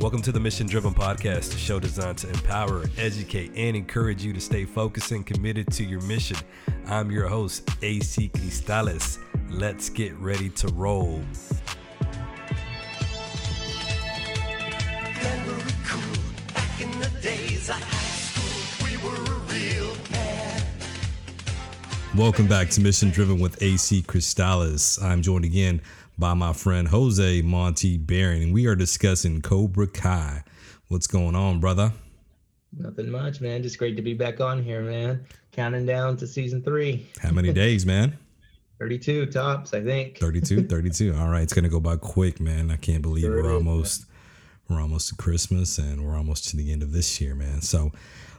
Welcome to the Mission Driven Podcast, a show designed to empower, educate, and encourage you to stay focused and committed to your mission. I'm your host, AC Cristales. Let's get ready to roll. Welcome back to Mission Driven with AC Cristales. I'm joined again by my friend Jose Monty Barron, and we are discussing Cobra Kai. What's going on, brother? Nothing much, man. Just great to be back on here, man. Counting down to season three. How many days, man? 32 tops, I think. 32, 32. All right, it's gonna go by quick, man. I can't believe sure we're almost we're almost to Christmas and we're almost to the end of this year, man. So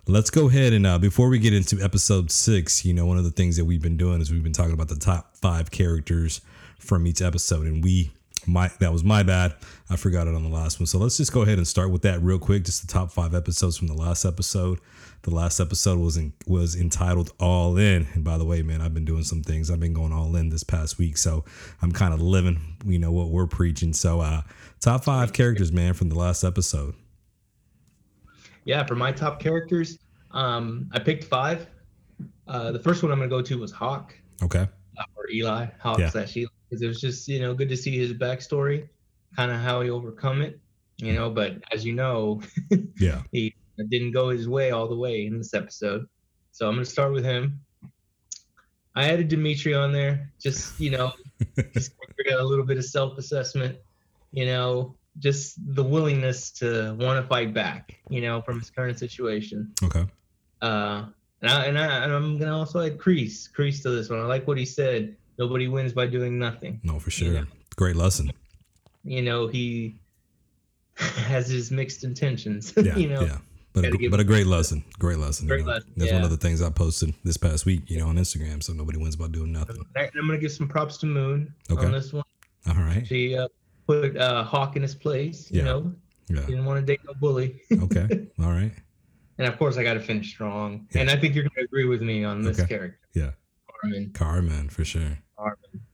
let's go ahead and uh, before we get into episode six, you know, one of the things that we've been doing is we've been talking about the top five characters from each episode. And we, my, that was my bad. I forgot it on the last one. So let's just go ahead and start with that real quick. Just the top five episodes from the last episode. The last episode was in, was entitled All In. And by the way, man, I've been doing some things. I've been going all in this past week. So I'm kind of living, you know, what we're preaching. So, uh, top five characters, man, from the last episode. Yeah, for my top characters, um, I picked five. Uh, the first one I'm going to go to was Hawk. Okay. Uh, or Eli, Hawk yeah. slash Eli because it was just you know good to see his backstory, kind of how he overcome it, you know. But as you know, yeah, he didn't go his way all the way in this episode. So I'm gonna start with him. I added Demetri on there, just you know, just a little bit of self-assessment, you know, just the willingness to want to fight back, you know, from his current situation. Okay. Uh, and I and I and I'm gonna also add Kreese, Kreese to this one. I like what he said Nobody wins by doing nothing. No, for sure. You know? Great lesson. You know, he has his mixed intentions. Yeah, you know, yeah. But a, but a great lesson. Great lesson. Great you know? lesson. That's yeah. one of the things I posted this past week, you know, on Instagram. So nobody wins by doing nothing. I'm going to give some props to Moon okay. on this one. All right. She uh, put uh, Hawk in his place, you yeah. know. Yeah. Didn't want to date no bully. okay. All right. And of course, I got to finish strong. Yeah. And I think you're going to agree with me on this okay. character. Yeah. Carmen. Carmen, for sure.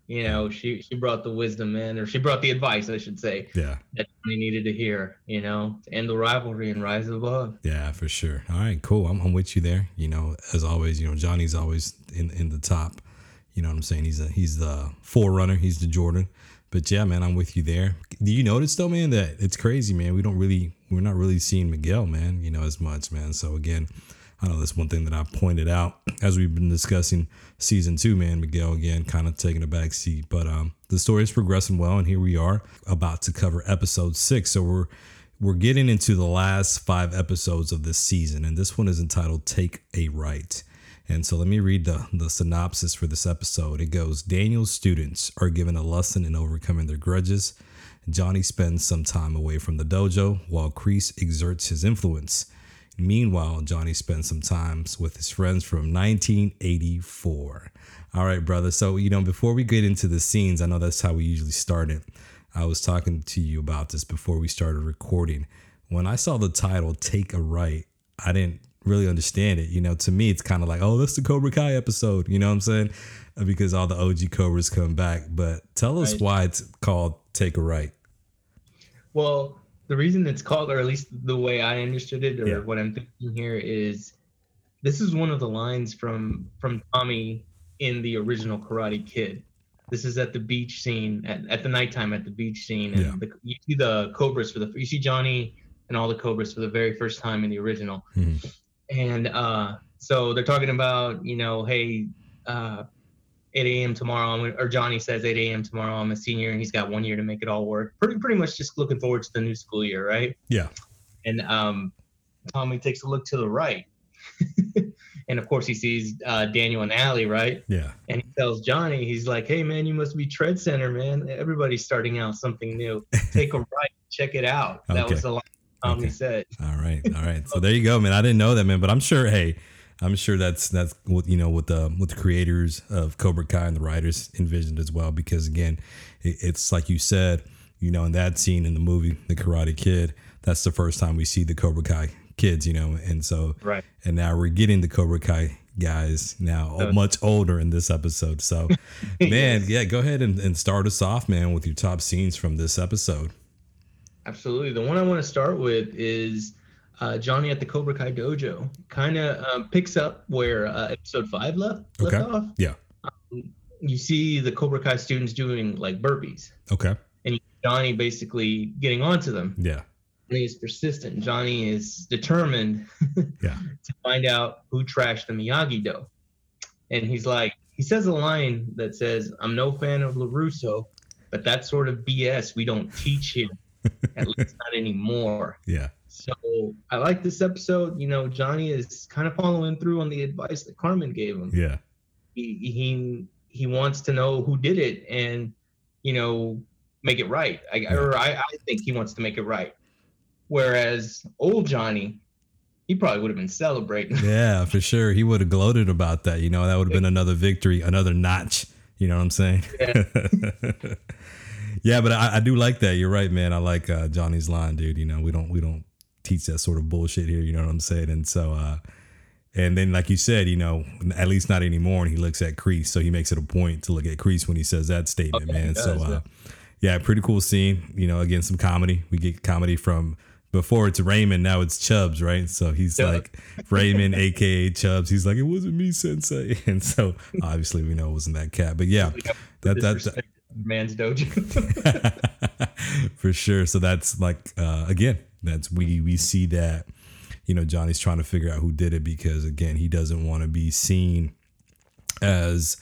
You know, she she brought the wisdom in, or she brought the advice, I should say. Yeah. That we needed to hear, you know, to end the rivalry and rise above. Yeah, for sure. All right, cool. I'm, I'm with you there. You know, as always, you know, Johnny's always in in the top. You know what I'm saying? He's a he's the forerunner. He's the Jordan. But yeah, man, I'm with you there. Do you notice though, man, that it's crazy, man? We don't really we're not really seeing Miguel, man, you know, as much, man. So again, I know that's one thing that I pointed out as we've been discussing season two, man. Miguel again kind of taking a back seat. But um, the story is progressing well, and here we are about to cover episode six. So we're we're getting into the last five episodes of this season, and this one is entitled Take a Right. And so let me read the, the synopsis for this episode. It goes Daniel's students are given a lesson in overcoming their grudges. Johnny spends some time away from the dojo while Kreese exerts his influence. Meanwhile, Johnny spent some time with his friends from 1984. All right, brother. So, you know, before we get into the scenes, I know that's how we usually start it. I was talking to you about this before we started recording. When I saw the title, Take a Right, I didn't really understand it. You know, to me, it's kind of like, oh, that's the Cobra Kai episode. You know what I'm saying? Because all the OG Cobras come back. But tell us right. why it's called Take a Right. Well, the reason it's called, or at least the way I understood it, or yeah. what I'm thinking here is, this is one of the lines from from Tommy in the original Karate Kid. This is at the beach scene at, at the nighttime at the beach scene, and yeah. the, you see the cobras for the you see Johnny and all the cobras for the very first time in the original, mm-hmm. and uh, so they're talking about you know, hey, uh, 8 a.m. tomorrow, or Johnny says 8 a.m. tomorrow. I'm a senior, and he's got one year to make it all work. Pretty, pretty much just looking forward to the new school year, right? Yeah. And um, Tommy takes a look to the right, and of course he sees uh, Daniel and Ali, right? Yeah. And he tells Johnny, he's like, "Hey man, you must be Tread Center, man. Everybody's starting out something new. Take a right, check it out." That okay. was the line Tommy okay. said. All right, all right. So there you go, man. I didn't know that, man, but I'm sure. Hey I'm sure that's that's what you know what the what the creators of Cobra Kai and the writers envisioned as well. Because again, it, it's like you said, you know, in that scene in the movie, The Karate Kid, that's the first time we see the Cobra Kai kids, you know, and so right. And now we're getting the Cobra Kai guys now much older in this episode. So, man, yeah, go ahead and, and start us off, man, with your top scenes from this episode. Absolutely. The one I want to start with is uh, Johnny at the Cobra Kai dojo. Kind of um, picks up where uh, episode five left left Okay. off. Yeah. Um, you see the Cobra Kai students doing like burpees, Okay. and Johnny basically getting onto them. Yeah. Johnny is persistent. Johnny is determined Yeah. to find out who trashed the Miyagi Do. And he's like, he says a line that says, I'm no fan of LaRusso, but that sort of BS we don't teach here, at least not anymore. Yeah. So I like this episode. You know, Johnny is kind of following through on the advice that Carmen gave him. Yeah. He, he, he wants to know who did it and, you know, make it right. I, Yeah. Or I, I think he wants to make it right. Whereas old Johnny, he probably would have been celebrating. Yeah, for sure. He would have gloated about that. You know, that would have been another victory, another notch. You know what I'm saying? Yeah. Yeah, but I, I do like that. You're right, man. I like uh, Johnny's line, dude. You know, we don't we don't teach that sort of bullshit here. You know what I'm saying? And so, uh, and then like you said, you know, at least not anymore. And he looks at Kreese, so he makes it a point to look at Kreese when he says that statement, Okay, he man. so, does, uh, yeah. yeah, pretty cool scene. You know, again, some comedy. We get comedy from before it's Raymond, now it's Chubbs, right? So he's Yeah. like Raymond, aka Chubbs. He's like, it wasn't me, Sensei. And so obviously we know it wasn't that cat, but yeah, that that, Disrespect man's dojo. for sure. So that's like uh, again, that's we we see that you know Johnny's trying to figure out who did it because again he doesn't want to be seen as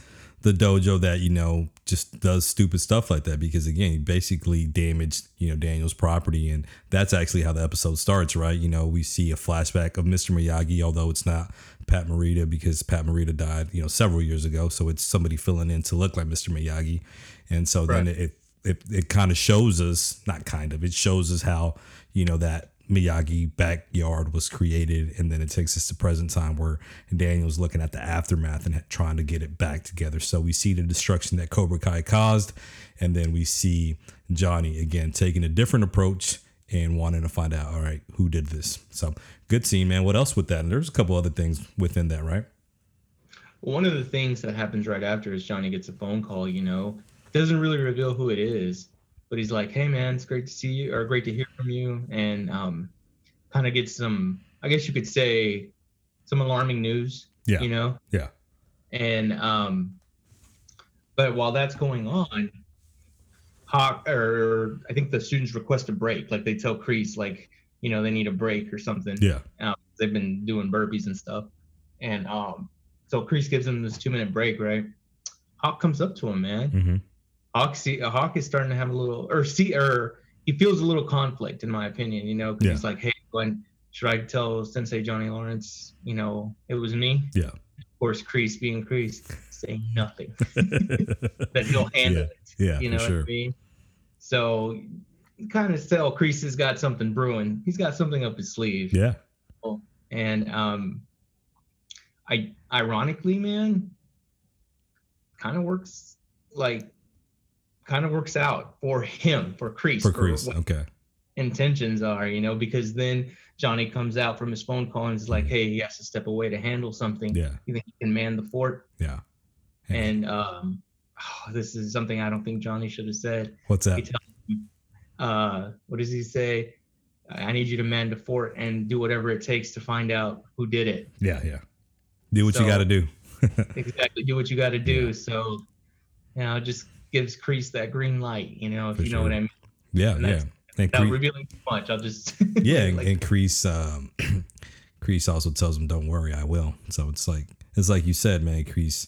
the dojo that you know just does stupid stuff like that because again he basically damaged you know Daniel's property and that's actually how the episode starts right you know we see a flashback of Mr. Miyagi although it's not Pat Morita because Pat Morita died you know several years ago so it's somebody filling in to look like Mr. Miyagi and so then it it, it kind of shows us not kind of it shows us how you know that Miyagi backyard was created and then it takes us to present time where Daniel's looking at the aftermath and trying to get it back together. So we see the destruction that Cobra Kai caused and then we see Johnny again taking a different approach and wanting to find out all right who did this? So good scene man. What else with that? And there's a couple other things within that right? One of the things that happens right after is Johnny gets a phone call, you know, doesn't really reveal who it is, but he's like, hey, man, it's great to see you or great to hear from you. And um, kind of get some, I guess you could say, some alarming news, Yeah. you know? Yeah. And, um, but while that's going on, Hawk, or I think the students request a break. Like they tell Kreese, like, you know, they need a break or something yeah um, they've been doing burpees and stuff. And um, so Kreese gives them this two minute break, right? Hawk comes up to him, man. hmm Hawk see uh, Hawk is starting to have a little or see or he feels a little conflict in my opinion, you know, 'cause Yeah. he's like, Hey, Glenn, should I tell Sensei Johnny Lawrence, you know, it was me? Yeah. Of course, Kreese being Kreese, saying nothing. that he'll handle Yeah. it. yeah You know for what I mean? So kind of tell Kreese has got something brewing. He's got something up his sleeve yeah and um i ironically man kind of works like kind of works out for him for Kreese for Kreese okay intentions are you know because then johnny comes out from his phone call and is like hey he has to step away to handle something yeah you think he can man the fort yeah and um oh, this is something i don't think johnny should have said what's that him, uh, what does he say? I need you to man the fort and do whatever it takes to find out who did it. Yeah, yeah. Do what you got to do. Exactly. Do what you got to do. Yeah. So, you know, just gives Kreese that green light, you know, if For you know sure. what I mean. Yeah, yeah. And Without Kreese, revealing too much, I'll just. yeah, like, and Kreese, um, Kreese also tells him, "Don't worry, I will." So it's like it's like you said, man. Kreese,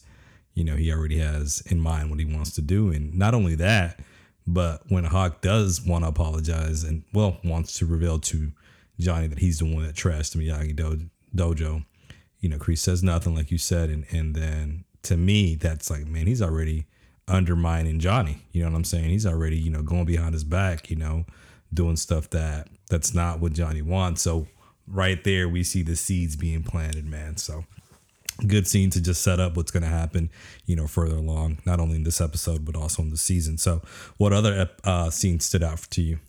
you know, he already has in mind what he wants to do, and not only that, but when Hawk does want to apologize and well wants to reveal to Johnny that he's the one that trashed the Miyagi do- dojo, you know, Kreese says nothing, like you said, and and then to me, that's like, man, he's already undermining Johnny. You know what I'm saying? He's already, you know, going behind his back, you know, doing stuff that that's not what Johnny wants. So right there, we see the seeds being planted, man. So good scene to just set up what's going to happen, you know, further along, not only in this episode but also in the season. So, what other ep- uh, scenes stood out to you?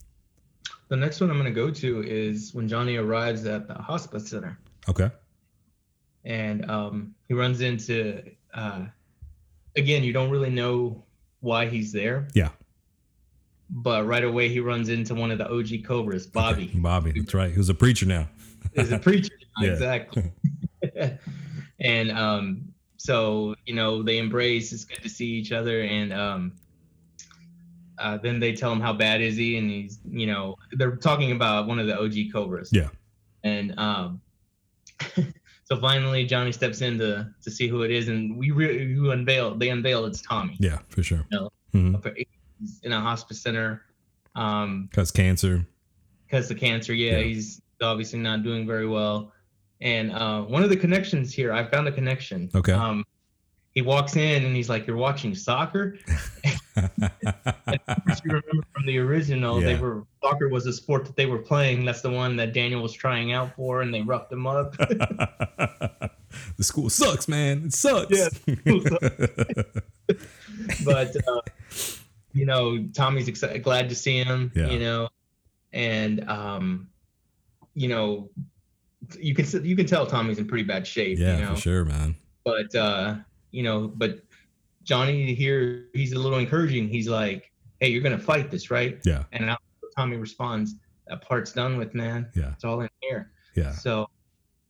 the next one I'm going to go to is when Johnny arrives at the hospice center Okay. and um, he runs into, uh, again, you don't really know why he's there. Yeah. but right away he runs into one of the OG Cobras, Bobby. Bobby, that's right. Who's a preacher now. Is a preacher, Yeah. exactly. and um, so you know they embrace. It's good to see each other, and um, uh, then they tell him how bad is he, and he's you know they're talking about one of the OG Cobras. Yeah. And um, so finally Johnny steps in to to see who it is, and we re- you unveil they unveil it's Tommy. Yeah, for sure. Mhm. For- He's in a hospice center. Um, Cause cancer. because of cancer. Yeah, Yeah. he's obviously not doing very well. And uh, one of the connections here, I found a connection. Okay. Um, he walks in and he's like, "You're watching soccer." If you remember from the original, they were soccer was a sport that they were playing. That's the one that Daniel was trying out for, and they roughed him up. the school sucks, man. It sucks. Yeah, but uh, you know, Tommy's exci- glad to see him. Yeah. You know, and um, you know, you can you can tell Tommy's in pretty bad shape. yeah, you know? for sure, man. But uh, you know, but Johnny here, he's a little encouraging. He's like, "Hey, you're gonna fight this, right?" Yeah. And now Tommy responds, "That part's done with, man. Yeah. It's all in here." Yeah. So.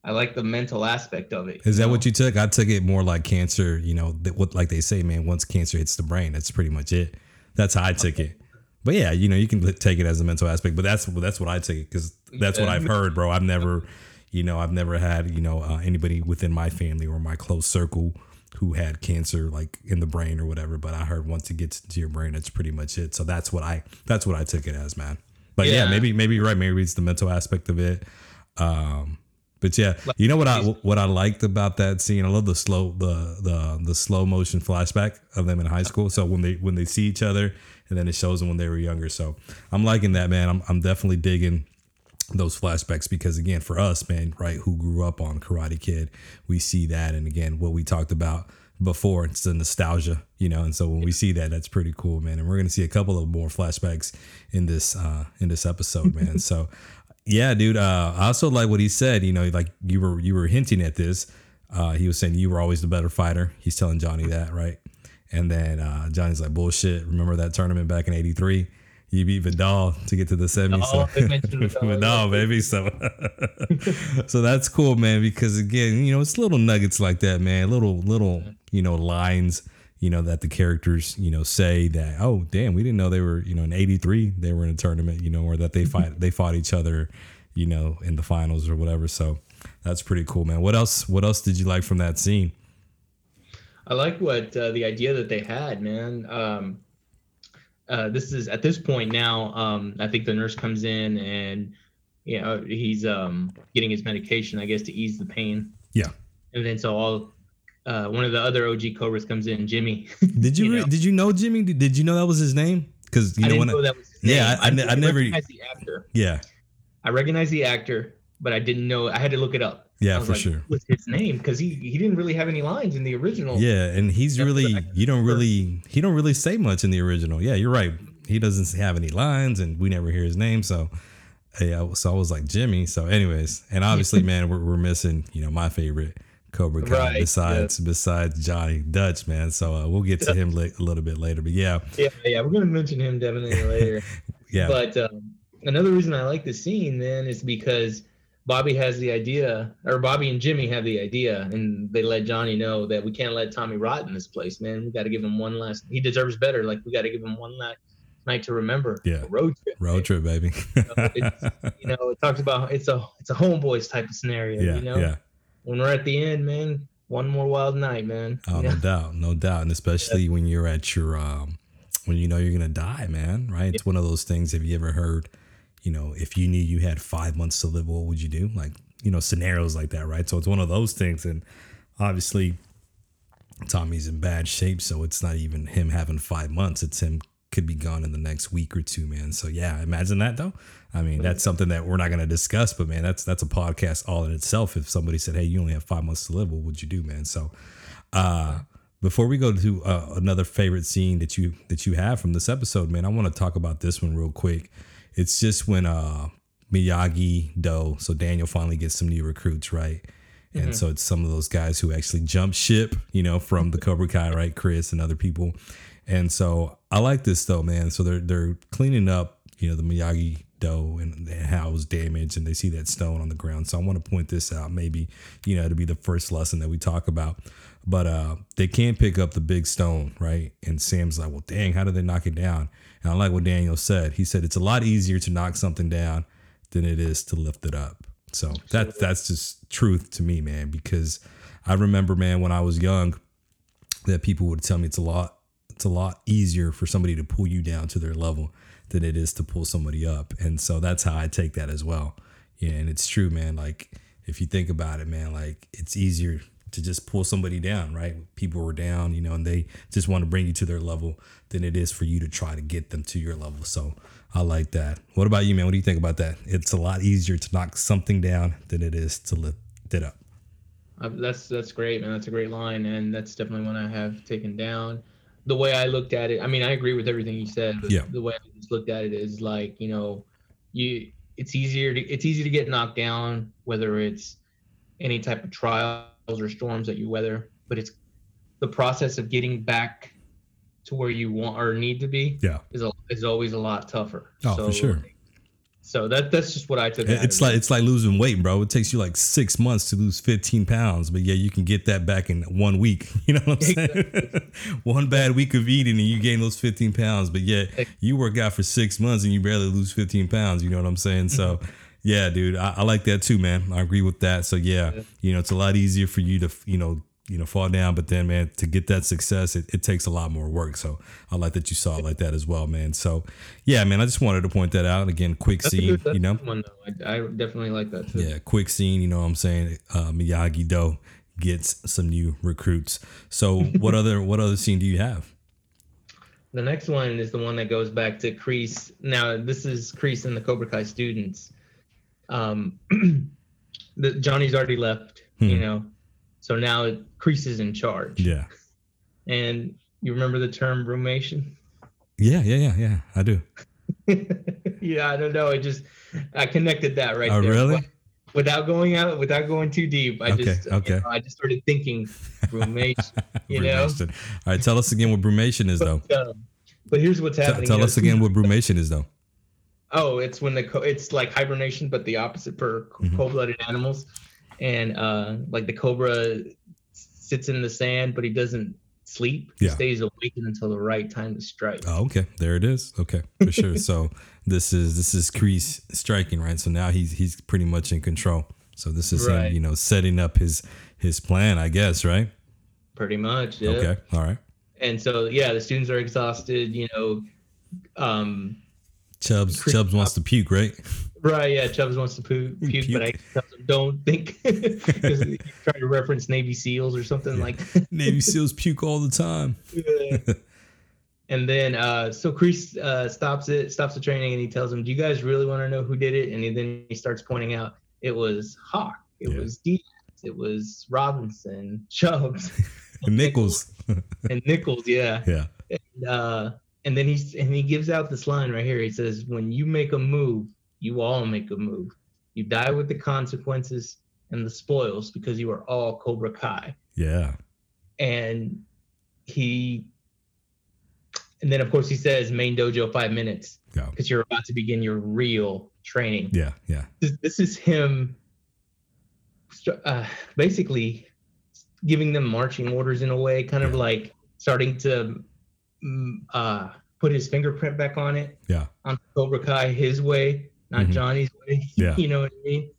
I like the mental aspect of it. Is that know? what you took? I took it more like cancer, you know, that what like they say, man, once cancer hits the brain, that's pretty much it. That's how I took it. But yeah, you know, you can take it as a mental aspect, but that's that's what I take it because that's what I've heard, bro. I've never, you know, I've never had, you know, uh, anybody within my family or my close circle who had cancer like in the brain or whatever. But I heard once it gets into your brain, that's pretty much it. So that's what I that's what I took it as, man. But yeah, Yeah. maybe maybe you're right. Maybe it's the mental aspect of it. Um, but yeah, you know what I what I liked about that scene? I love the slow the the the slow motion flashback of them in high school. So when they when they see each other, and then it shows them when they were younger. So I'm liking that, man. I'm I'm definitely digging those flashbacks because again, for us, man, right, who grew up on Karate Kid, we see that, and again, what we talked about before, it's the nostalgia, you know, and so when we see that, that's pretty cool, man. And we're gonna see a couple of more flashbacks in this uh in this episode, man. so yeah, dude. Uh, I also like what he said. You know, like you were you were hinting at this. Uh, he was saying you were always the better fighter. He's telling Johnny that, right? And then uh, Johnny's like, bullshit. Remember that tournament back in '83? You beat Vidal to get to the semis. Oh, mentioned Vidal, Vidal, baby. So, so that's cool, man. Because again, you know, it's little nuggets like that, man. Little little you know lines you know that the characters you know say that oh damn we didn't know they were you know in 83 they were in a tournament you know or that they fight they fought each other you know in the finals or whatever so that's pretty cool man what else what else did you like from that scene I like what uh, the idea that they had, man. Um, uh, this is at this point now. Um, I think the nurse comes in and you know he's um, getting his medication, I guess, to ease the pain. Yeah. And then so all uh, one of the other OG Cobras comes in, Jimmy. did you, You know. did you know jimmy did, did you know that was his name because you I know didn't know I, that was his Yeah, name. I- I ne- I never- recognized the actor. yeah I recognize the actor, but I didn't know. I had to look it up. Yeah, for like, sure. What's his name? Because he he didn't really have any lines in the original. yeah and he's really you don't really he don't really say much in the original yeah you're right he doesn't have any lines and we never hear his name so yeah so i was like jimmy so anyways and obviously man we're, we're missing you know my favorite cobra kai Right, besides besides johnny dutch man so uh, we'll get to him la- a little bit later but yeah yeah, yeah. We're gonna mention him definitely later. yeah But um, another reason I like the scene then is because Bobby has the idea, or Bobby and Jimmy have the idea, and they let Johnny know that we can't let Tommy rot in this place, man. We got to give him one last. He deserves better. Like we got to give him one last night to remember. Yeah. A road trip. road man. trip baby it's, you know, it talks about it's a it's a homeboys type of scenario. yeah you know, yeah when we're at the end, man, one more wild night, man. Oh, You no know? doubt, no doubt, and especially when you're at your um, when you know you're gonna die, man. Right? It's one of those things. Have you ever heard? You know, if you knew you had five months to live, what would you do? Like, you know, scenarios like that, right? So it's one of those things, and obviously, Tommy's in bad shape, so it's not even him having five months. It's him could be gone in the next week or two, man. So yeah, imagine that though. I mean, that's something that we're not going to discuss, but man, that's that's a podcast all in itself. If somebody said, "Hey, you only have five months to live," what would you do, man? So, uh, before we go to uh, another favorite scene that you that you have from this episode, man, I want to talk about this one real quick. It's just when uh, Miyagi Do, so Daniel finally gets some new recruits, right? And so it's some of those guys who actually jump ship, you know, from the Cobra Kai, right? Chris and other people. And so I like this though, man. So they're they're cleaning up, you know, the Miyagi Do and how it was damaged, and they see that stone on the ground. So I want to point this out, maybe you know, to be the first lesson that we talk about. But uh, they can't pick up the big stone, right? And Sam's like, "Well, dang, how did they knock it down?" And I like what Daniel said. He said it's a lot easier to knock something down than it is to lift it up. So that that's just truth to me, man. Because I remember, man, when I was young, that people would tell me it's a lot it's a lot easier for somebody to pull you down to their level than it is to pull somebody up. And so that's how I take that as well. Yeah, and it's true, man. Like if you think about it, man, like it's easier to just pull somebody down, right? People were down, you know, and they just want to bring you to their level than it is for you to try to get them to your level. So I like that. What about you, man? What do you think about that? It's a lot easier to knock something down than it is to lift it up. Uh, that's that's great, man. That's a great line, and that's definitely one I have taken down. The way I looked at it, I mean, I agree with everything you said. yeah. The way I just looked at it is like, you know, you it's easier to it's easy to get knocked down, whether it's any type of trials or storms that you weather, but it's the process of getting back to where you want or need to be. Yeah. Is a, is always a lot tougher. Oh, so, for sure. So that that's just what I took. It's like it's like losing weight, bro. It takes you like six months to lose 15 pounds, but yeah, you can get that back in one week. You know what I'm saying? one bad week of eating and you gain those 15 pounds, but yeah, you work out for six months and you barely lose 15 pounds. You know what I'm saying? So. Yeah, dude, I, I, like that too, man. I agree with that. So yeah, yeah, you know, it's a lot easier for you to, you know, you know, fall down. But then, man, to get that success, it, it takes a lot more work. So I like that you saw it like that as well, man. So yeah, man, I just wanted to point that out. Again, quick that's scene, good, you know. One, I, I, definitely like that too. Yeah, quick scene. You know what I'm saying? Uh, Miyagi Do gets some new recruits. So what other what other scene do you have? The next one is the one that goes back to Kreese. Now this is Kreese and the Cobra Kai students. Um, the Johnny's already left. Hmm. You know, so now Kreese is in charge. Yeah. And you remember the term brumation? Yeah, yeah, yeah, yeah. I do. yeah, I don't know. I just I connected that right oh, there. really? Without going out, without going too deep, I okay, just okay. You know, I just started thinking brumation. You know. All right, tell us again what brumation is, though. But, um, but here's what's happening. T- tell us again what brumation is, though. Oh, it's when the co- it's like hibernation, but the opposite for mm-hmm. cold-blooded animals and uh, like the cobra sits in the sand, but he doesn't sleep. He yeah. stays awakened until the right time to strike. Oh, okay. There it is. Okay, for sure. so this is this is Kreese striking, right? So now he's he's pretty much in control. So this is right. him, you know, setting up his his plan, I guess, right? Pretty much. Yeah. Okay. All right. And so yeah, the students are exhausted. You know, um, Chubbs Chubbs wants to puke, right? Right, yeah. Chubbs wants to puke, puke, puke. but I don't think because trying to reference Navy SEALs or something yeah. like. Navy SEALs puke all the time. Yeah. and then, uh, so Kreese uh, stops it, stops the training, and he tells him, "Do you guys really want to know who did it?" And he, then he starts pointing out it was Hawk, it yeah. was Diaz, it was Robinson, Chubbs, and Nichols, and Nichols. Yeah, yeah. And, uh, and then he's and he gives out this line right here. He says, "When you make a move." you all make a move. You die with the consequences and the spoils because you are all Cobra Kai. Yeah. And he, and then of course he says main dojo five minutes because you're about to begin your real training. Yeah, yeah. This, this is him, uh, basically giving them marching orders in a way, kind of like starting to uh, put his fingerprint back on it. Yeah. On Cobra Kai his way not mm-hmm. Johnny's way. Yeah. you know what I mean?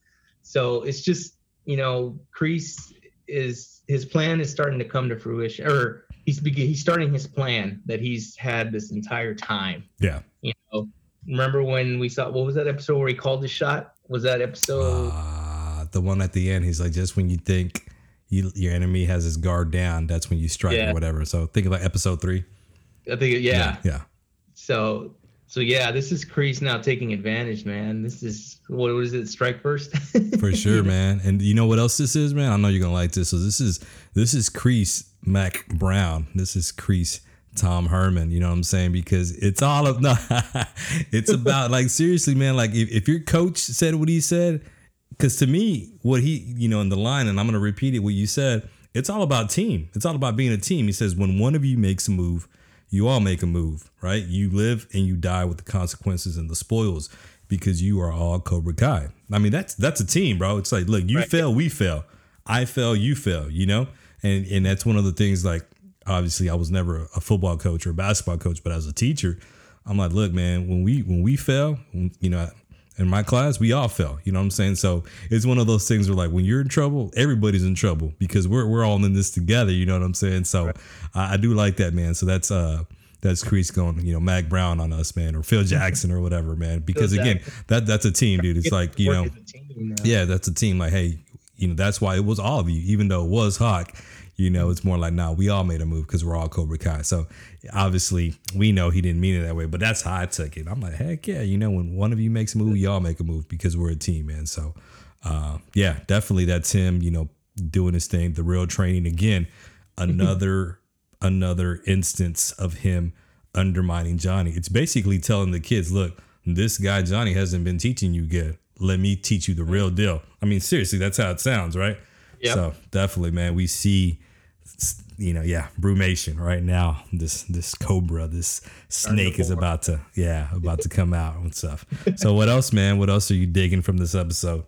So it's just, you know, Kreese is his plan is starting to come to fruition or he's he's starting his plan that he's had this entire time. Yeah. You know, remember when we saw what was that episode where he called the shot? Was that episode uh, the one at the end? He's like, just when you think you, your enemy has his guard down, that's when you strike yeah. or whatever. So think about episode three. I think yeah. yeah. Yeah. So so yeah, this is Kreese now taking advantage, man. This is what was it? Strike first. For sure, man. And you know what else this is, man? I know you're gonna like this. So this is this is Kreese Mack Brown. This is Kreese Tom Herman. You know what I'm saying? Because it's all of no, it's about like seriously, man. Like if, if your coach said what he said, because to me, what he you know in the line, and I'm gonna repeat it what you said. It's all about team. It's all about being a team. He says when one of you makes a move you all make a move, right? You live and you die with the consequences and the spoils because you are all Cobra Kai. I mean, that's that's a team, bro. It's like, look, you Right. fail, we fail. I fail, you fail, you know? And and that's one of the things like obviously I was never a football coach or a basketball coach, but as a teacher, I'm like, look, man, when we when we fail, you know, in my class, we all fell. You know what I'm saying? So it's one of those things where like when you're in trouble, everybody's in trouble because we're we're all in this together. You know what I'm saying? So I, I do like that, man. So that's uh that's Kreese going, you know, Mack Brown on us, man, or Phil Jackson or whatever, man. Because again, that that's a team, dude. It's like you know, yeah, that's a team. Like, hey, you know, that's why it was all of you, even though it was Hawk. You know, it's more like, nah, we all made a move because we're all Cobra Kai. So obviously, we know he didn't mean it that way, but that's how I took it. I'm like, heck yeah, you know, when one of you makes a move, y'all make a move because we're a team, man. So, uh, yeah, definitely that's him. You know, doing his thing, the real training again. Another another instance of him undermining Johnny. It's basically telling the kids, look, this guy Johnny hasn't been teaching you good. Let me teach you the real deal. I mean, seriously, that's how it sounds, right? Yep. So definitely, man, we see, you know, yeah, brumation right now. This this cobra, this snake is about to, yeah, about to come out and stuff. So what else, man? What else are you digging from this episode?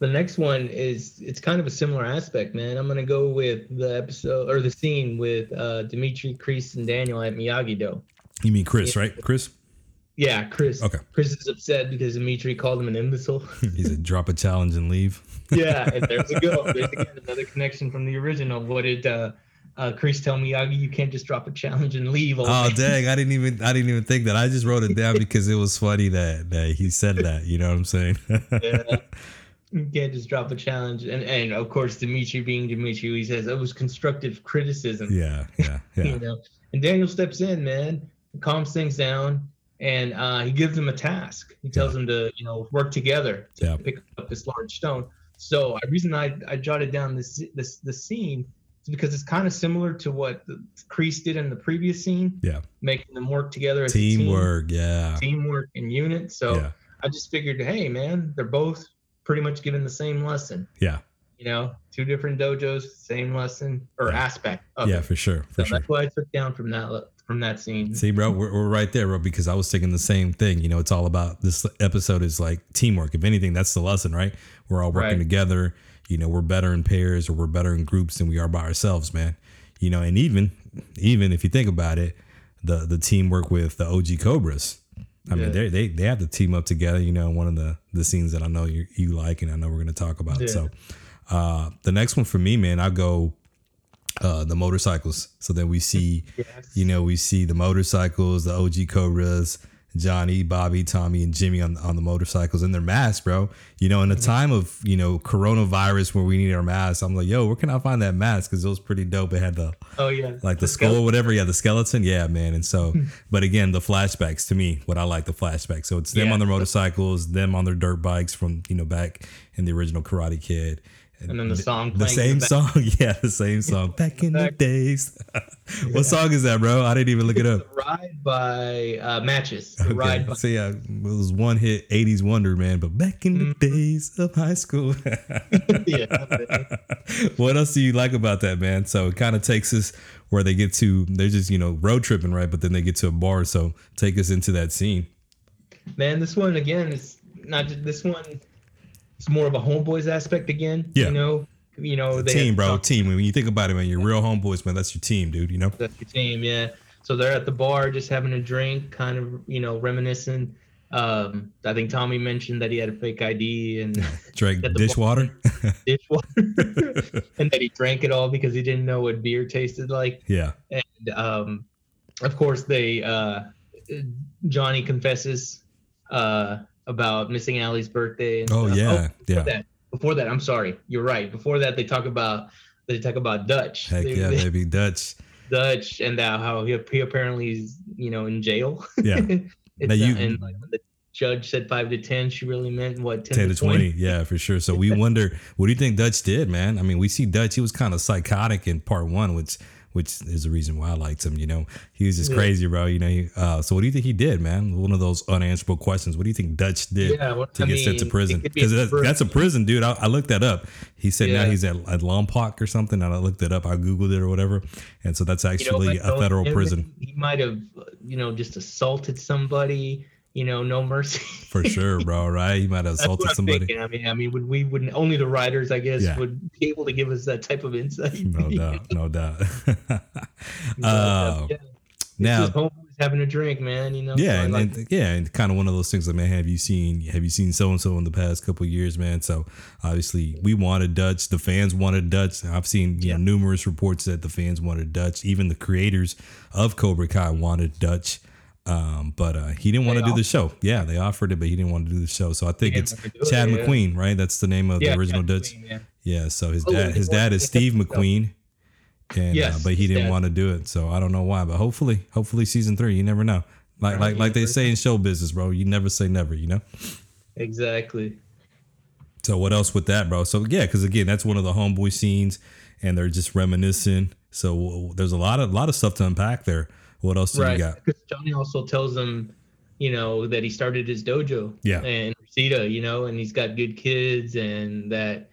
The next one is it's kind of a similar aspect, man. I'm gonna go with the episode or the scene with uh Demetri, Kreese, and Daniel at Miyagi Do. You mean Chris, right? Chris? Yeah, Chris. Okay. Chris is upset because Demetri called him an imbecile. He said, drop a challenge and leave. yeah, and there's a go. There's again another connection from the original. What did uh, uh, Chris tell Miyagi? You can't just drop a challenge and leave. Oh man." dang! I didn't even I didn't even think that. I just wrote it down because it was funny that, that he said that. You know what I'm saying? Yeah. You can't just drop a challenge. And and of course Demetri being Demetri, he says it was constructive criticism. yeah, yeah, yeah. You know. And Daniel steps in, man, calms things down, and uh, he gives them a task. He tells them to, you know, work together to Yeah. pick up this large stone. So the reason I, I jotted down this this the scene is because it's kind of similar to what Kreese did in the previous scene, Yeah. making them work together as a team, Teamwork. Yeah. teamwork and unit. So Yeah. I just figured, hey man, they're both pretty much given the same lesson. Yeah. You know, two different dojos, same lesson or Yeah. aspect of Yeah, it. for sure. For So sure. that's what I took down from that from that scene. See, bro, we're, we're right there, bro, because I was thinking the same thing. You know, it's all about this episode is like teamwork. If anything, that's the lesson, right? We're all working Right. together. You know, we're better in pairs or we're better in groups than we are by ourselves, man. You know, and even even if you think about it, the the teamwork with the OG Cobras. I mean, Yeah. they they they have to team up together. You know, one of the the scenes that I know you you like, and I know we're gonna talk about. Yeah. So, uh, the next one for me, man, I go uh, the motorcycles. So then we see Yes. you know, we see the motorcycles, the OG Cobras, Johnny, Bobby, Tommy, and Jimmy on on the motorcycles and their masks, bro. You know, in Mm-hmm. a time of you know coronavirus where we need our masks, I'm like, yo, where can I find that mask? Because it was pretty dope. It had the Oh yeah. like the skull or whatever. Yeah, the skeleton. Yeah, man. And so, but again, the flashbacks to me, what I like the flashbacks. So it's them Yeah. on their motorcycles, them on their dirt bikes from you know back in the original Karate Kid. And then the song The same the song, yeah, the same song. Back in the days. what song is that, bro? I didn't even look it up. The Ride by uh, Matches. The Okay. Ride by So yeah, it was one hit '80s wonder, man. But back in the Mm-hmm. days of high school, yeah. what else do you like about that, man? So it kind of takes us where they get to. They're just you know road tripping, right? But then they get to a bar. So take us into that scene. Man, this one again is not just this one. It's more of a homeboys aspect again. Yeah. You know. You know. They team, bro, team. When you think about it, man, you're real homeboys, man. That's your team, dude. You know. That's your team, yeah. So they're at the bar just having a drink, kind of, you know, reminiscing. Um, I think Tommy mentioned that he had a fake ID and the dishwater. dishwater, and that he drank it all because he didn't know what beer tasted like. yeah. And um, of course, they uh, Johnny confesses uh, about missing Ali's birthday. And Oh stuff. yeah, before yeah. That, before that, I'm sorry, you're right. Before that, they talk about they talk about Dutch. Heck They- yeah, they- baby, Dutch. Dutch and uh, how he, he apparently is, you know, in jail. Yeah. Now you- uh, and like the judge said five to ten, she really meant what 10, 10 to 20 yeah for sure so we wonder what do you think dutch did man i mean we see dutch he was kind of psychotic in part one which which is the reason why I liked him. You know, he was just yeah. crazy, bro. You know, he, uh, so what do you think he did, man? One of those unanswerable questions. What do you think Dutch did yeah, well, to I get mean, sent to prison? Because that's, that's, a prison, dude. I, I, looked that up. He said yeah. now he's at, at Lompoc or something, and I looked it up. I googled it or whatever, and so that's actually you know, a federal prison. He might have, you know, just assaulted somebody you know, no mercy. For sure, bro. Right? You might have assaulted somebody. Thinking. I mean, I mean, would we wouldn't only the writers, I guess, yeah. would be able to give us that type of insight. No doubt, no doubt. uh, yeah. Now, having a drink, man. You know. Yeah, so and, like and yeah, and kind of one of those things. Like, man, have you seen have you seen so and so in the past couple years, man? So obviously, we wanted Dutch. The fans wanted Dutch. I've seen you yeah. know numerous reports that the fans wanted Dutch. Even the creators of Cobra Kai wanted Dutch. Um, but uh, he didn't want to do the show. Yeah, they offered it, but he didn't want to do the show. So I think it's Chad it, McQueen, yeah. right? That's the name of yeah, the original Dutch. Yeah. yeah. So his oh, dad, his dad is Steve McQueen, and uh, yes, uh, but he didn't want to do it. So I don't know why, but hopefully, hopefully season three. You never know. Like like like they say in show business, bro. You never say never. You know. Exactly. So what else with that, bro? So yeah, because again, that's one of the homeboy scenes, and they're just reminiscing. So there's a lot of a lot of stuff to unpack there. What else do right. you got? Because Johnny also tells them, you know, that he started his dojo. Yeah. And Reseda, you know, and he's got good kids, and that,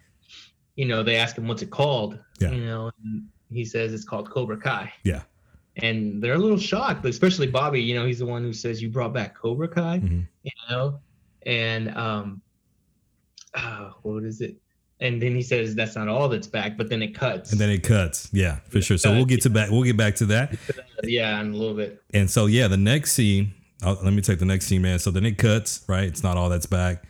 you know, they ask him what's it called. Yeah. You know, and he says it's called Cobra Kai. Yeah. And they're a little shocked, especially Bobby. You know, he's the one who says you brought back Cobra Kai. Mm-hmm. You know, and um, uh, what is it? And then he says that's not all that's back, but then it cuts. And then it cuts. Yeah, for it sure. Cuts. So we'll get to back. We'll get back to that. Yeah, in a little bit. And so yeah, the next scene. I'll, let me take the next scene, man. So then it cuts. Right, it's not all that's back,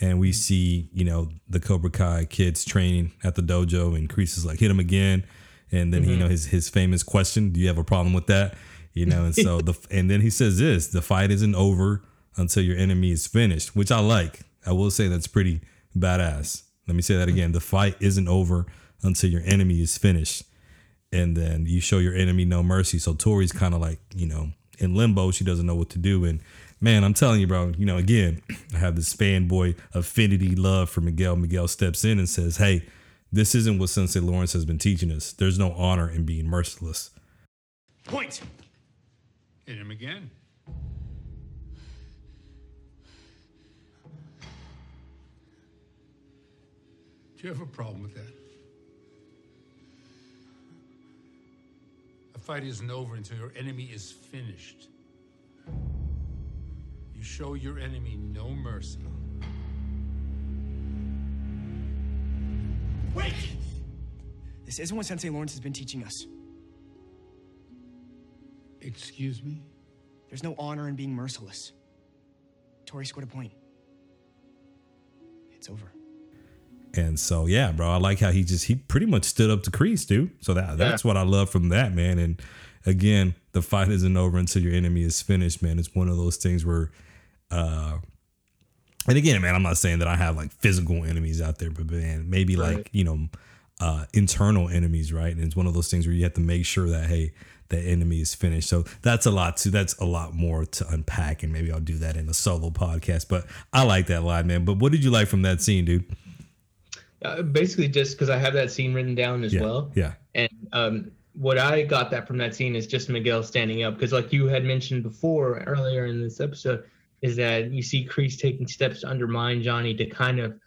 and we see you know the Cobra Kai kids training at the dojo, and Kreese is like hit him again, and then mm-hmm. you know his his famous question: Do you have a problem with that? You know, and so the and then he says this: the fight isn't over until your enemy is finished, which I like. I will say that's pretty badass. Let me say that again. The fight isn't over until your enemy is finished. And then you show your enemy no mercy. So Tori's kind of like, you know, in limbo. She doesn't know what to do. And man, I'm telling you, bro, you know, again, I have this fanboy affinity love for Miguel. Miguel steps in and says, Hey, this isn't what Sensei Lawrence has been teaching us. There's no honor in being merciless. Point. Hit him again. Do you have a problem with that? A fight isn't over until your enemy is finished. You show your enemy no mercy. Wait! This isn't what Sensei Lawrence has been teaching us. Excuse me? There's no honor in being merciless. Tori scored a point. It's over. And so yeah, bro, I like how he just he pretty much stood up to Kreese, dude. So that that's what I love from that man. And again, the fight isn't over until your enemy is finished, man. It's one of those things where uh and again, man, I'm not saying that I have like physical enemies out there, but man, maybe right. like, you know, uh internal enemies, right? And it's one of those things where you have to make sure that hey, the enemy is finished. So that's a lot too. That's a lot more to unpack, and maybe I'll do that in a solo podcast. But I like that line, man. But what did you like from that scene, dude? Uh, basically, just because I have that scene written down as yeah, well. Yeah. And um, what I got that from that scene is just Miguel standing up because, like you had mentioned before earlier in this episode, is that you see Kreese taking steps to undermine Johnny to kind of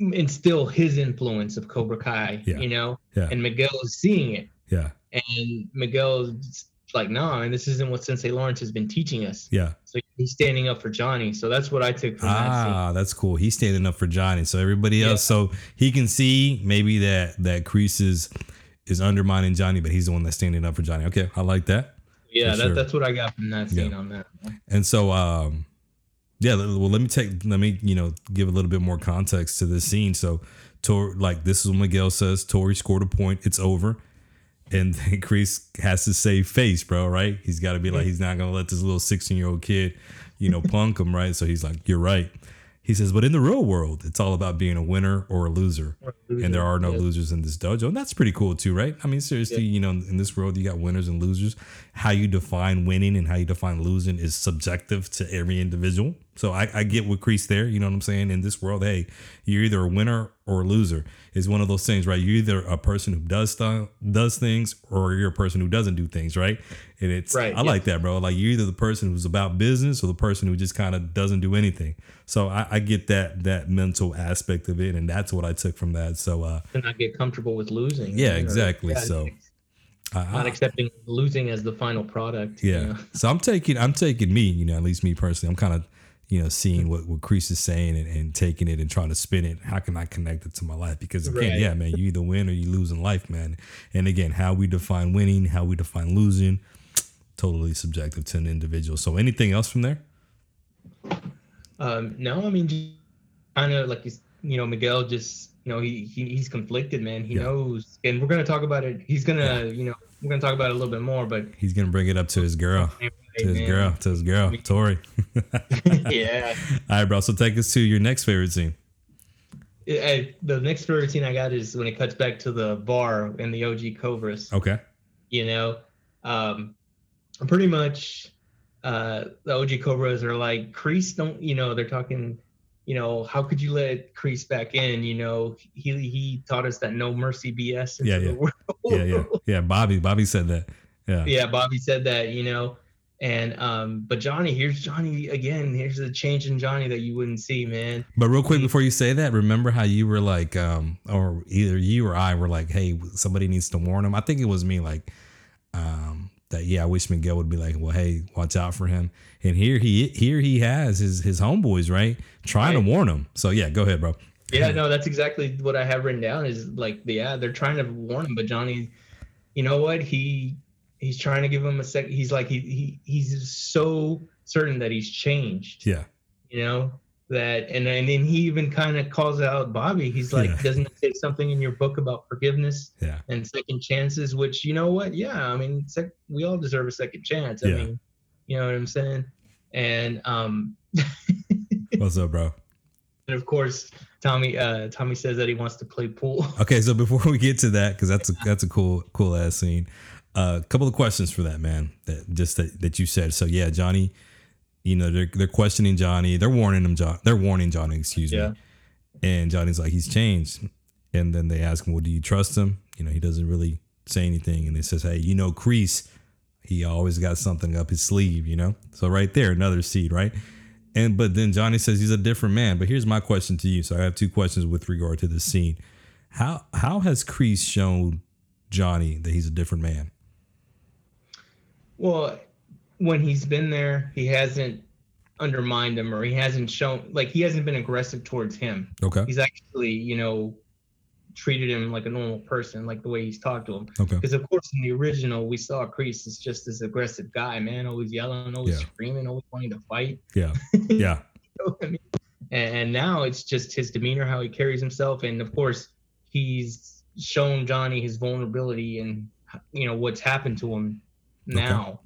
instill his influence of Cobra Kai. Yeah. You know. Yeah. And Miguel is seeing it. Yeah. And Miguel like, no, I mean, this isn't what Sensei Lawrence has been teaching us. Yeah. So he's standing up for Johnny. So that's what I took from ah, that. Ah, that's cool. He's standing up for Johnny. So everybody else, so he can see maybe that that Kreese is is undermining Johnny, but he's the one that's standing up for Johnny. Okay, I like that. Yeah, that, sure. that's what I got from that scene yeah. on that. And so, um, yeah, well, let me take, let me, you know, give a little bit more context to this scene. So, Tor, like this is what Miguel says. Tori scored a point. It's over and then Kreese has to save face, bro. Right? He's got to be like, he's not gonna let this little sixteen year old kid, you know, punk him, right? So he's like, you're right. He says, but in the real world, it's all about being a winner or a loser, or a loser. and there are no losers in this dojo, and that's pretty cool too, right? I mean, seriously, you know, in this world, you got winners and losers. How you define winning and how you define losing is subjective to every individual, So I, I get what Kreese there. You know what I'm saying? In this world, hey, you're either a winner or a loser. It's one of those things, right? You're either a person who does stuff, does things, or you're a person who doesn't do things, right? And it's Right, I like that, bro. Like you're either the person who's about business or the person who just kind of doesn't do anything. So I, I get that that mental aspect of it, and that's what I took from that. So uh, to not get comfortable with losing. Yeah, Or- exactly. yeah, So, I, not accepting losing as the final product. you Yeah. know? So I'm taking I'm taking me, you know, at least me personally. I'm kind of, you know, seeing what, what Kreese is saying and, and taking it and trying to spin it. How can I connect it to my life? Because again, Right. yeah, man, you either win or you lose in life, man. And again, how we define winning, how we define losing, totally subjective to an individual. So anything else from there? Um, no, I mean, kind of like you know, Miguel just, you know, he, he he's conflicted, man. He Yeah. knows, and we're gonna talk about it. He's gonna, you know, we're gonna talk about it a little bit more, but He's gonna bring it up to his girl. To his man. girl, to his girl, Tori. yeah. All right, bro. So take us to your next favorite scene. I, the next favorite scene I got is when it cuts back to the bar in the OG Cobras. Okay. you know um pretty much uh the og cobras are like Kreese don't you know they're talking you know how could you let Kreese back in you know he he taught us that no mercy bs Yeah, the yeah. world. Yeah, yeah, yeah. Bobby, Bobby said that. Yeah. yeah bobby said that you know and um but johnny here's johnny again here's the change in johnny that you wouldn't see man But real quick before you say that, remember how you were like, um, or either you or I were like, hey, somebody needs to warn him. I think it was me, like, um, that yeah, I wish Miguel would be like, well, hey, watch out for him. And here he here he has his his homeboys, right, trying Right. to warn him. So yeah, go ahead, bro. Yeah, no, that's exactly what I have written down. Is like, yeah, they're trying to warn him, but Johnny, you know what? He he's trying to give him a sec. He's like he he he's so certain that he's changed. Yeah, You know that, and and then he even kind of calls out Bobby. He's like, Yeah. doesn't it say something in your book about forgiveness yeah, and second chances? Which you know what? Yeah, I mean, sec- we all deserve a second chance. I Yeah. mean, you know what I'm saying? And um, what's up, bro? and of course, Tommy uh Tommy says that he wants to play pool. Okay, so before we get to that, because that's a that's a cool cool ass scene. A uh, couple of questions for that man that just that, that you said. So yeah, Johnny, you know they're they're questioning Johnny. They're warning him. John. They're warning Johnny. Excuse Yeah. me. And Johnny's like he's changed. And then they ask him, "Well, do you trust him?" You know, he doesn't really say anything. And he says, "Hey, you know, Kreese, he always got something up his sleeve." You know, so right there, another seed, right? And but then Johnny says he's a different man. But here's my question to you. So I have two questions with regard to this scene. How how has Kreese shown Johnny that he's a different man? Well, when he's been there, he hasn't undermined him or he hasn't shown like he hasn't been aggressive towards him. Okay. He's actually, you know, treated him like a normal person, like the way he's talked to him. Okay. Because of course in the original we saw Kreese as just this aggressive guy, man, always yelling, always Yeah. screaming, always wanting to fight. Yeah. Yeah. You know I mean? And, and now it's just his demeanor, how he carries himself, and of course he's shown Johnny his vulnerability and you know what's happened to him now.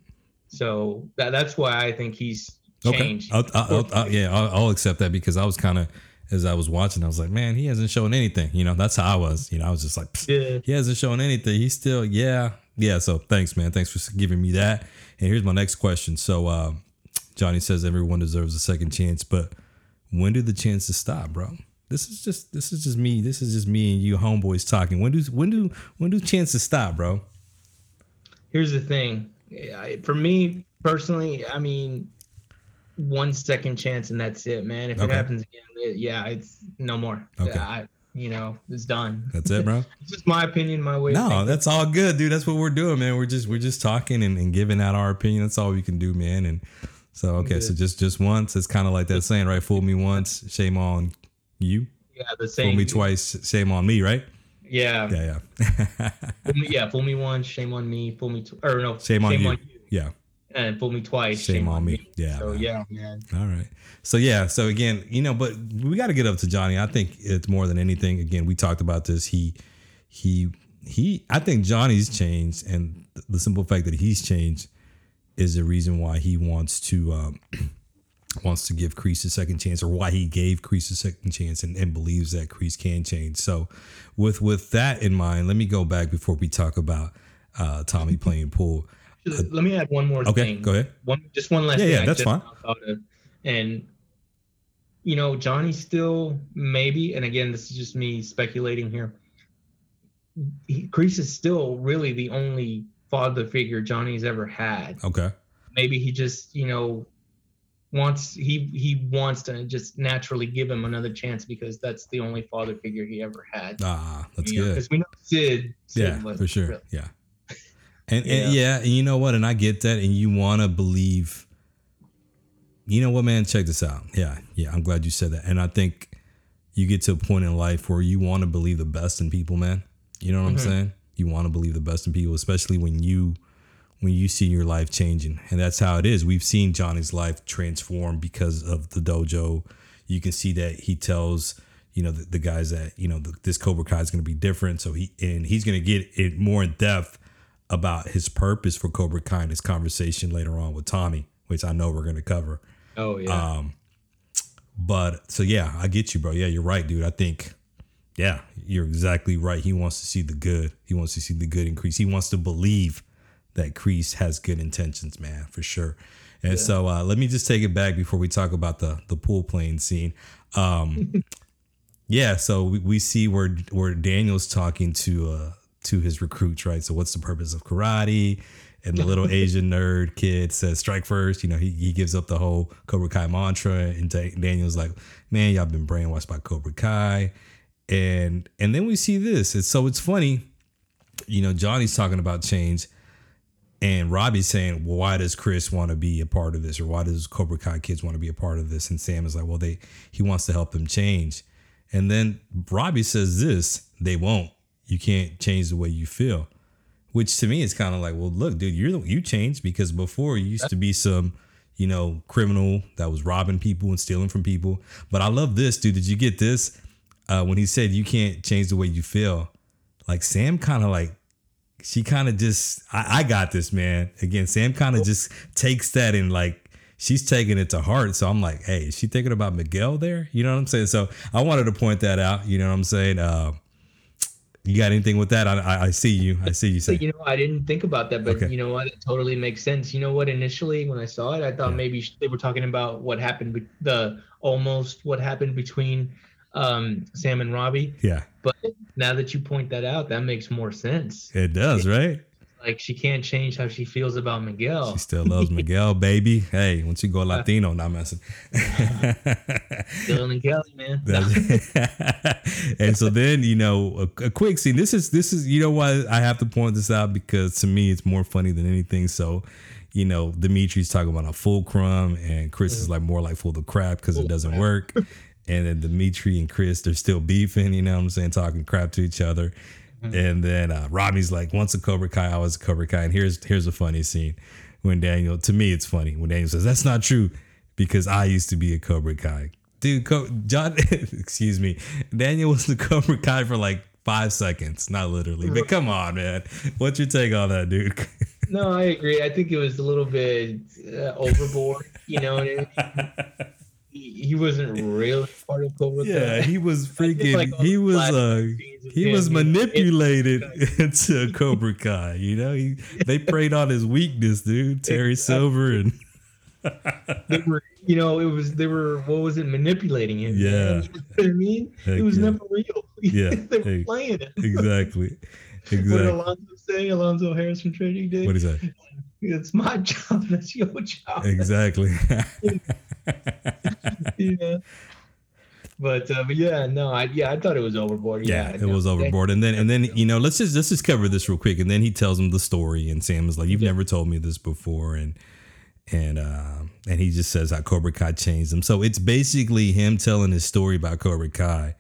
So that, that's why I think he's Okay. changed. I'll, I'll, I'll, I'll- yeah, I'll, I'll accept that because I was kind of as I was watching, I was like, man, he hasn't shown anything. You know, that's how I was. You know, I was just like, Yeah. he hasn't shown anything. He's still, yeah, yeah. So thanks, man. Thanks for giving me that. And here's my next question. So uh, Johnny says everyone deserves a second chance, but when do the chances stop, bro? This is just this is just me. This is just me and you homeboys talking. When do when do when do chances stop, bro? Here's the thing. I- For me personally, I mean, one second chance and that's it, man. If Okay. it happens again, it, yeah, it's no more. Okay. I, you know, it's done. That's it, bro. It's just my opinion, my way. No, that's all good, dude. That's what we're doing, man. We're just we're just talking and, and giving out our opinion. That's all we can do, man. And so okay, so just just once. It's kind of like that saying, right? Fool me once, shame on you. yeah, the same. Fool me twice, shame on me, right? Yeah, Yeah, yeah. Fool me, yeah, fool me once, shame on me. Fool me, tw- or no, shame on you. Yeah. and fool me twice, Shame on me. Yeah, So man. yeah, man. All right. So yeah, so again, you know, but we got to get up to Johnny. I think it's more than anything. Again, we talked about this. He, he, he. I think Johnny's changed, and the simple fact that he's changed is the reason why he wants to um, wants to give Kreese a second chance, or why he gave Kreese a second chance, and, and believes that Kreese can change. So, with with that in mind, let me go back before we talk about uh, Tommy playing pool. Let me add one more Okay, thing. go ahead. One, just one last Yeah, thing. yeah, I that's fine. now thought of. And you know, Johnny still maybe, and again, this is just me speculating here. He, Kreese is still really the only father figure Johnny's ever had. Okay. Maybe he just, you know, wants he he wants to just naturally give him another chance because that's the only father figure he ever had. Ah, that's You good. Because we know Sid. Sid Yeah, wasn't for sure. really- Yeah. And, Yeah. and yeah, and you know what? And I get that. And you want to believe. You know what, man? Check this out. Yeah, yeah. I'm glad you said that. And I think you get to a point in life where you want to believe the best in people, man. You know what I'm Mhm. saying? You want to believe the best in people, especially when you when you see your life changing. And that's how it is. We've seen Johnny's life transform because of the dojo. You can see that he tells, you know, the, the guys that, you know, the, this Cobra Kai is going to be different. So he, and he's going to get it more in depth about his purpose for Cobra Kai in his conversation later on with Tommy, which I know we're going to cover. Oh yeah. Um, but so yeah, I get you, bro. Yeah, you're right, dude. I think, yeah, you're exactly right. He wants to see the good. He wants to see the good increase. He wants to believe that Kreese has good intentions, man, for sure. And so uh, let me just take it back before we talk about the the pool playing scene. Um, yeah, so we, we see where where Daniel's talking to uh to his recruits, right? So what's the purpose of karate? And the little Asian nerd kid says, "Strike first. You know, he, he gives up the whole Cobra Kai mantra, and Da- Daniel's like, "Man, y'all been brainwashed by Cobra Kai." And and then we see this. And so it's funny, you know, Johnny's talking about change, and Robbie's saying, "Well, why does Chris want to be a part of this, or why does Cobra Kai kids want to be a part of this?" And Sam is like, "Well, they he wants to help them change." And then Robbie says this, "They won't. You can't change the way you feel." Which to me is kind of like, "Well, look, dude, the, you changed because before you used to be some, you know, criminal that was robbing people and stealing from people." But I love this, dude. Did you get this? Uh, when he said you can't change the way you feel, like Sam kind of like she kind of just I, I got this man again sam kind of just takes that and like she's taking it to heart so i'm like hey is she thinking about miguel there you know what i'm saying so i wanted to point that out you know what i'm saying uh you got anything with that i i, I see you i see you saying you know, I didn't think about that, but Okay. you know what? It totally makes sense. You know what? Initially, when I saw it, I thought Yeah. maybe they were talking about what happened, the almost what happened between um, Sam and Robbie. yeah But now that you point that out, that makes more sense. it does right Like she can't change how she feels about Miguel. she still loves miguel baby hey once you go latino not messing Dylan and Kelly, man. And so then you know a, a quick scene. This is this is you know why I have to point this out because to me it's more funny than anything. So you know Demetri's talking about a fulcrum and Chris is mm-hmm. like more like full of crap because it doesn't work. And then Demetri and Chris they're still beefing. You know what I'm saying, talking crap to each other. And then uh, Robbie's like, once a Cobra Kai, I was a Cobra Kai. And here's here's a funny scene when Daniel, to me, it's funny when Daniel says, "That's not true," because I used to be a Cobra Kai. Dude, Co- John, excuse me, Daniel was the Cobra Kai for like five seconds, not literally. But come on, man, what's your take on that, dude? No, I agree. I think it was a little bit uh, overboard. You know, what I mean? he, he wasn't really part of Cobra yeah, he was freaking. like he was uh, he was manipulated into Cobra Kai. You know, he they preyed on his weakness, dude. Terry Silver and they were, you know, it was they were what was it manipulating him? Yeah. you know I mean, Heck it was yeah. never real. Yeah, they were hey, playing it. exactly, What did exactly. Alonzo say? Alonzo Harris from Training Day. What is that? It's my job. That's your job. Exactly. yeah. But uh, but yeah, no, I yeah, I thought it was overboard. yeah, Yeah, it no, was overboard. And then and then you know, let's just let's just cover this real quick. And then he tells him the story, and Sam is like, "You've Yeah. never told me this before," and and uh, and he just says how Cobra Kai changed him. So it's basically him telling his story about Cobra Kai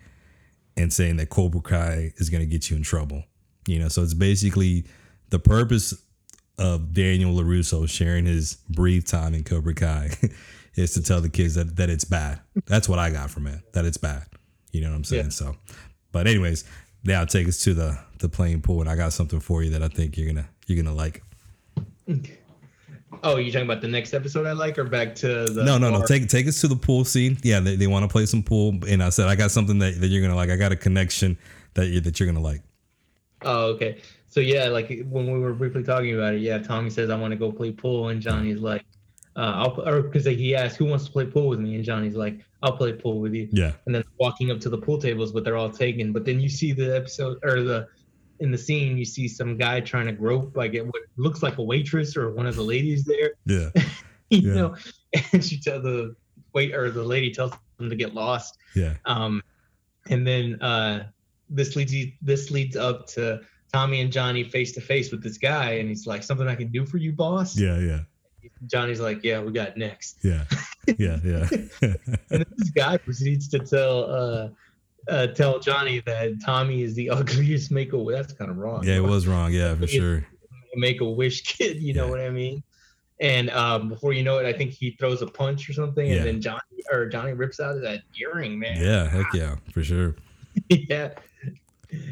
and saying that Cobra Kai is going to get you in trouble. You know, so it's basically the purpose of Daniel LaRusso sharing his brief time in Cobra Kai is to tell the kids that that it's bad. That's what I got from it. That it's bad. You know what I'm saying? Yeah. So, but anyways, now take us to the the playing pool, and I got something for you that I think you're gonna you're gonna like. Oh, you talking about the next episode I like, or back to the No, no, no. Take take us to the pool scene. Yeah, they, they want to play some pool, and I said I got something that, that you're gonna like. I got a connection that you that you're gonna like. Oh, okay. So yeah, like when we were briefly talking about it, yeah, Tommy says I want to go play pool, and Johnny's like, uh, I'll or because he asked who wants to play pool with me, and Johnny's like, I'll play pool with you. Yeah. And then walking up to the pool tables, but they're all taken. But then you see the episode or the in the scene, you see some guy trying to grope like it what looks like a waitress or one of the ladies there. Yeah. you Yeah. know, and she tell the wait or the lady tells them to get lost. Yeah. Um, and then uh, this leads you, this leads up to Tommy and Johnny face to face with this guy, and he's like, "Something I can do for you, boss." Yeah. Yeah. Johnny's like, "Yeah, we got next." Yeah. Yeah. Yeah. And this guy proceeds to tell uh, uh, tell Johnny that Tommy is the ugliest make a wish. that's kind of wrong. yeah. It was wrong. Yeah, for sure. make a wish kid. You know Yeah. what I mean? And um, before you know it, I think he throws a punch or something, Yeah. and then Johnny or Johnny rips out of that earring, man. Yeah. Heck yeah. For sure. yeah.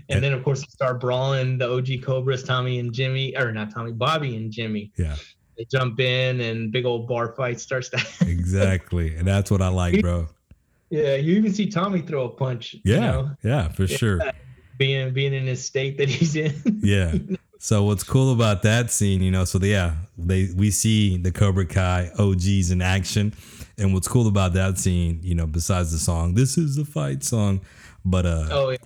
And then of course they start brawling the OG Cobras, Tommy and Jimmy, or not Tommy, Bobby and Jimmy. Yeah. They jump in and big old bar fight starts to Exactly. And that's what I like, bro. Yeah, you even see Tommy throw a punch. Yeah. You know, Yeah. For sure. being being in his state that he's in. Yeah. So what's cool about that scene, you know, so yeah, they we see the Cobra Kai OGs in action. And what's cool about that scene, you know, besides the song, this is a fight song, but uh oh yeah.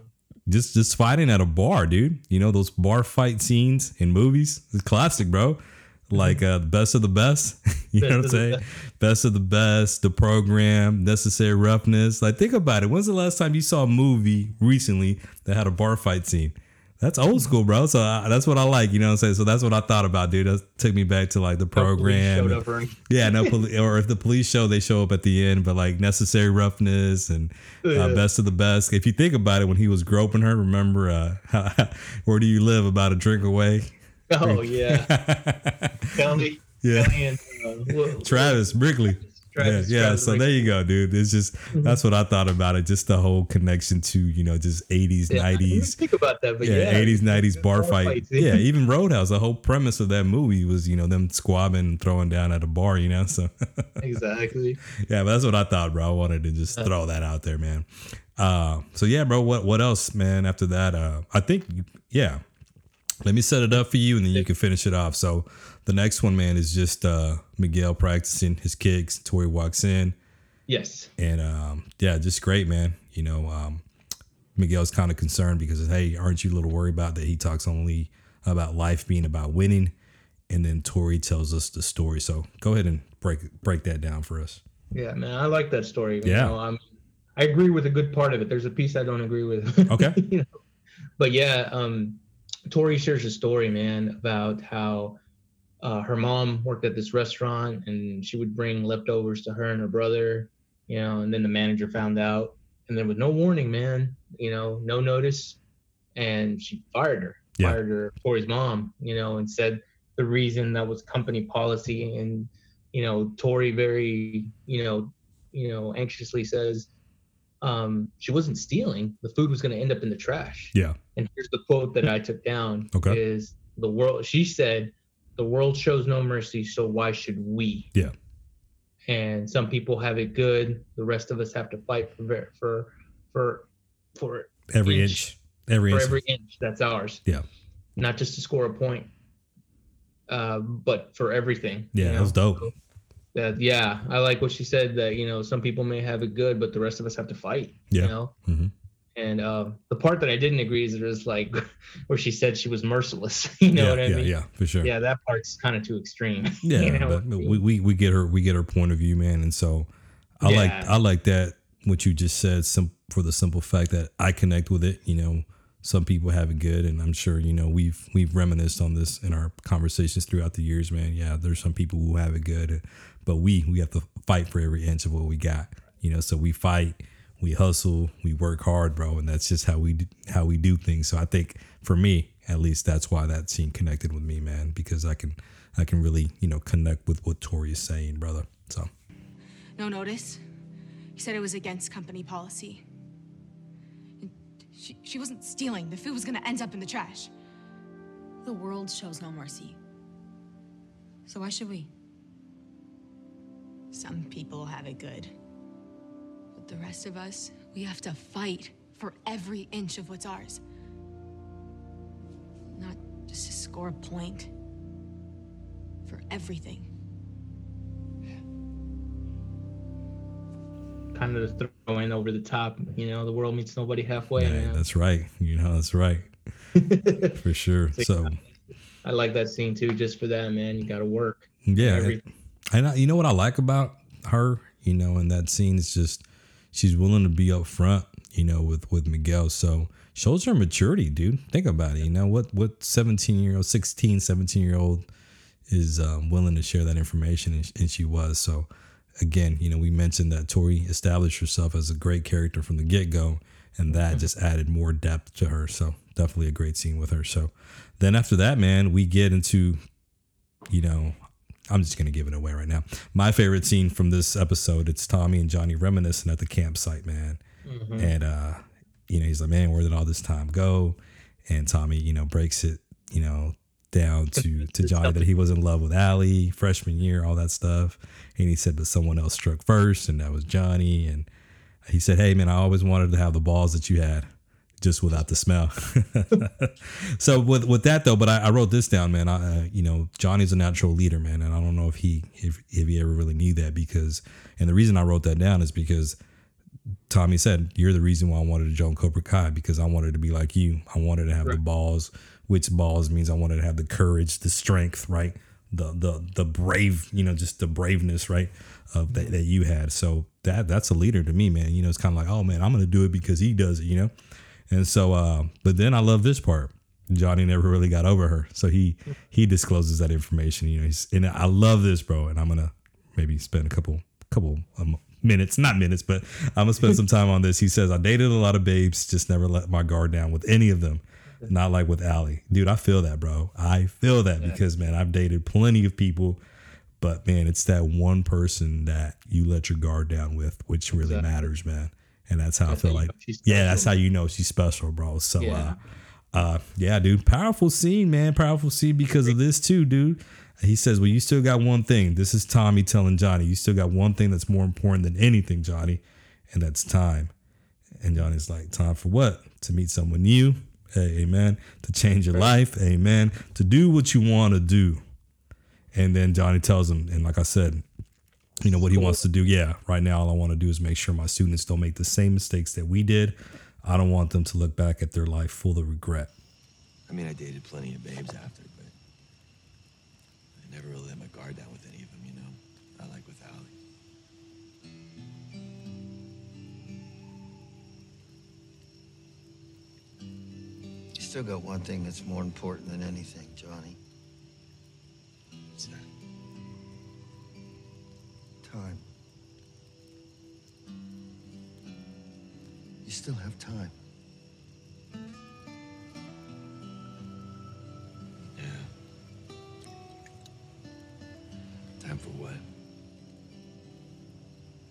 Just just fighting at a bar, dude. You know, those bar fight scenes in movies. It's classic, bro. Like uh the best of the best. you know what I'm Best saying? Best of the best, the program, necessary roughness. Like think about it. When's the last time you saw a movie recently that had a bar fight scene? That's old school, bro. So I, that's what I like. You know what I'm saying? So that's what I thought about, dude. That took me back to like the No program. and- up yeah, no, poli- or if the police show, they show up at the end, but like necessary roughness and uh, best of the best. If you think about it, when he was groping her, remember, uh, where do you live? About a drink away. Oh yeah. Kelly. Yeah. Kelly and uh, Travis Brickley. Yeah, yeah. So Brickley. there you go, dude. It's just that's what I thought about it. Just the whole connection to you know just eighties, Yeah, nineties. Think about that, but Yeah, yeah, eighties, nineties bar bar fight. fights, Yeah, even Roadhouse. The whole premise of that movie was you know them squabbing, and throwing down at a bar. You know, so exactly. yeah, but that's what I thought, bro. I wanted to just throw that out there, man. Uh, so yeah, bro. What what else, man? After that, uh, I think yeah. Let me set it up for you, and then you can finish it off. So the next one, man, is just uh, Miguel practicing his kicks. Tori walks in, Yes. and um, yeah, just great, man. You know, um, Miguel's kind of concerned because hey, aren't you a little worried about that? He talks only about life being about winning, and then Tori tells us the story. So go ahead and break break that down for us. Yeah, man, I like that story. You Yeah. know, um, I agree with a good part of it. There's a piece I don't agree with. Okay. you know, but yeah, um, Tori shares a story, man, about how uh, her mom worked at this restaurant and she would bring leftovers to her and her brother, you know, and then the manager found out, and there was no warning, man, you know, no notice, and she fired her, Yeah. fired her, Tori's mom, you know, and said the reason that was company policy and you know tori very you know you know anxiously says um she wasn't stealing the food was going to end up in the trash Yeah. and here's the quote that i took down Okay. is the world she said the world shows no mercy so why should we Yeah. and some people have it good the rest of us have to fight for for for for Every Inch. inch, every for inch. every inch that's ours Yeah. not just to score a point uh, but for everything yeah, you that was dope. that yeah i like what she said that you know some people may have it good but the rest of us have to fight Yeah. you know Mhm. And um, the part that i didn't agree is there's like where she said she was merciless you know yeah, what i yeah, mean yeah, for sure. Yeah, that part's kind of too extreme Yeah, you know? but we, we we get her we get her point of view, man, and so I like I like that what you just said sim- for the simple fact that I connect with it. You know, some people have it good, and I'm sure you know we've we've reminisced on this in our conversations throughout the years, man. Yeah, there's some people who have it good, but we we have to fight for every inch of what we got. You know, so we fight, we hustle, we work hard, bro, and that's just how we do, how we do things. So I think for me, at least, that's why that scene connected with me, man, because I can I can really you know connect with what Tori is saying, brother. So No notice. He said it was against company policy. And She, she wasn't stealing. The food was gonna end up in the trash. The world shows no mercy. So why should we? Some people have it good. But the rest of us, we have to fight for every inch of what's ours. Not just to score a point. For everything. kind of the throwing over the top. You know, the world meets nobody halfway. Yeah, man. that's right. You know, that's right. For sure. So I like that scene too, just for that, man. You got to work. yeah, Every- and I, you know what I like about her, you know, in that scene is just she's willing to be up front, you know, with with Miguel. So shows her maturity, dude. Think about it. You know what what 17 year old, 16, 17 year old is um, willing to share that information, and, and she was. So again, you know, we mentioned that Tori established herself as a great character from the get go, and that just added more depth to her. So definitely a great scene with her. So then after that, man, we get into, you know, I'm just gonna give it away right now. My favorite scene from this episode, it's Tommy and Johnny reminiscing at the campsite, man. And uh, you know, he's like, Man, where did all this time go? And Tommy, you know, breaks it, you know, down to to Johnny that he was in love with Ali, freshman year, all that stuff. And he said, but someone else struck first, and that was Johnny. And he said, Hey man, I always wanted to have the balls that you had, just without the smell. so with with that though, but I, I wrote this down, man. I uh, you know Johnny's a natural leader, man, and I don't know if he if if he ever really knew that because, and the reason I wrote that down is because Tommy said you're the reason why I wanted to join Cobra Kai because I wanted to be like you. I wanted to have the balls, which balls means I wanted to have the courage, the strength, right? The the the brave, you know, just the braveness, right? Of that, that you had. So that that's a leader to me, man. You know, it's kind of like, oh man, I'm gonna do it because he does it, you know. And so, uh, but then I love this part. Johnny never really got over her, so he he discloses that information. You know, he's, and I love this, bro. And I'm gonna maybe spend a couple couple um, minutes, not minutes, but I'm gonna spend some time on this. He says, I dated a lot of babes, just never let my guard down with any of them. Not like with Ali. Dude, I feel that, bro. I feel that because man, I've dated plenty of people, but man, it's that one person that you let your guard down with, which really Exactly. matters, man. And that's how That's I feel like Yeah, that's how you know she's special, bro. So Yeah. uh uh yeah, dude. Powerful scene, man. Powerful scene because of this too, dude. He says, Well, you still got one thing. This is Tommy telling Johnny, you still got one thing that's more important than anything, Johnny, and that's time. And Johnny's like, Time for what? To meet someone new. Hey, amen. To change your life. Amen. To do what you want to do. And then Johnny tells him, and like I said, you know what he wants to do. Yeah, right now all I want to do is make sure my students don't make the same mistakes that we did. I don't want them to look back at their life full of regret. I mean, I dated plenty of babes after, but I never really let my guard down with any of them, you know? Not like with Ali. You still got one thing that's more important than anything, Johnny. Time. You still have time. Yeah. Time for what?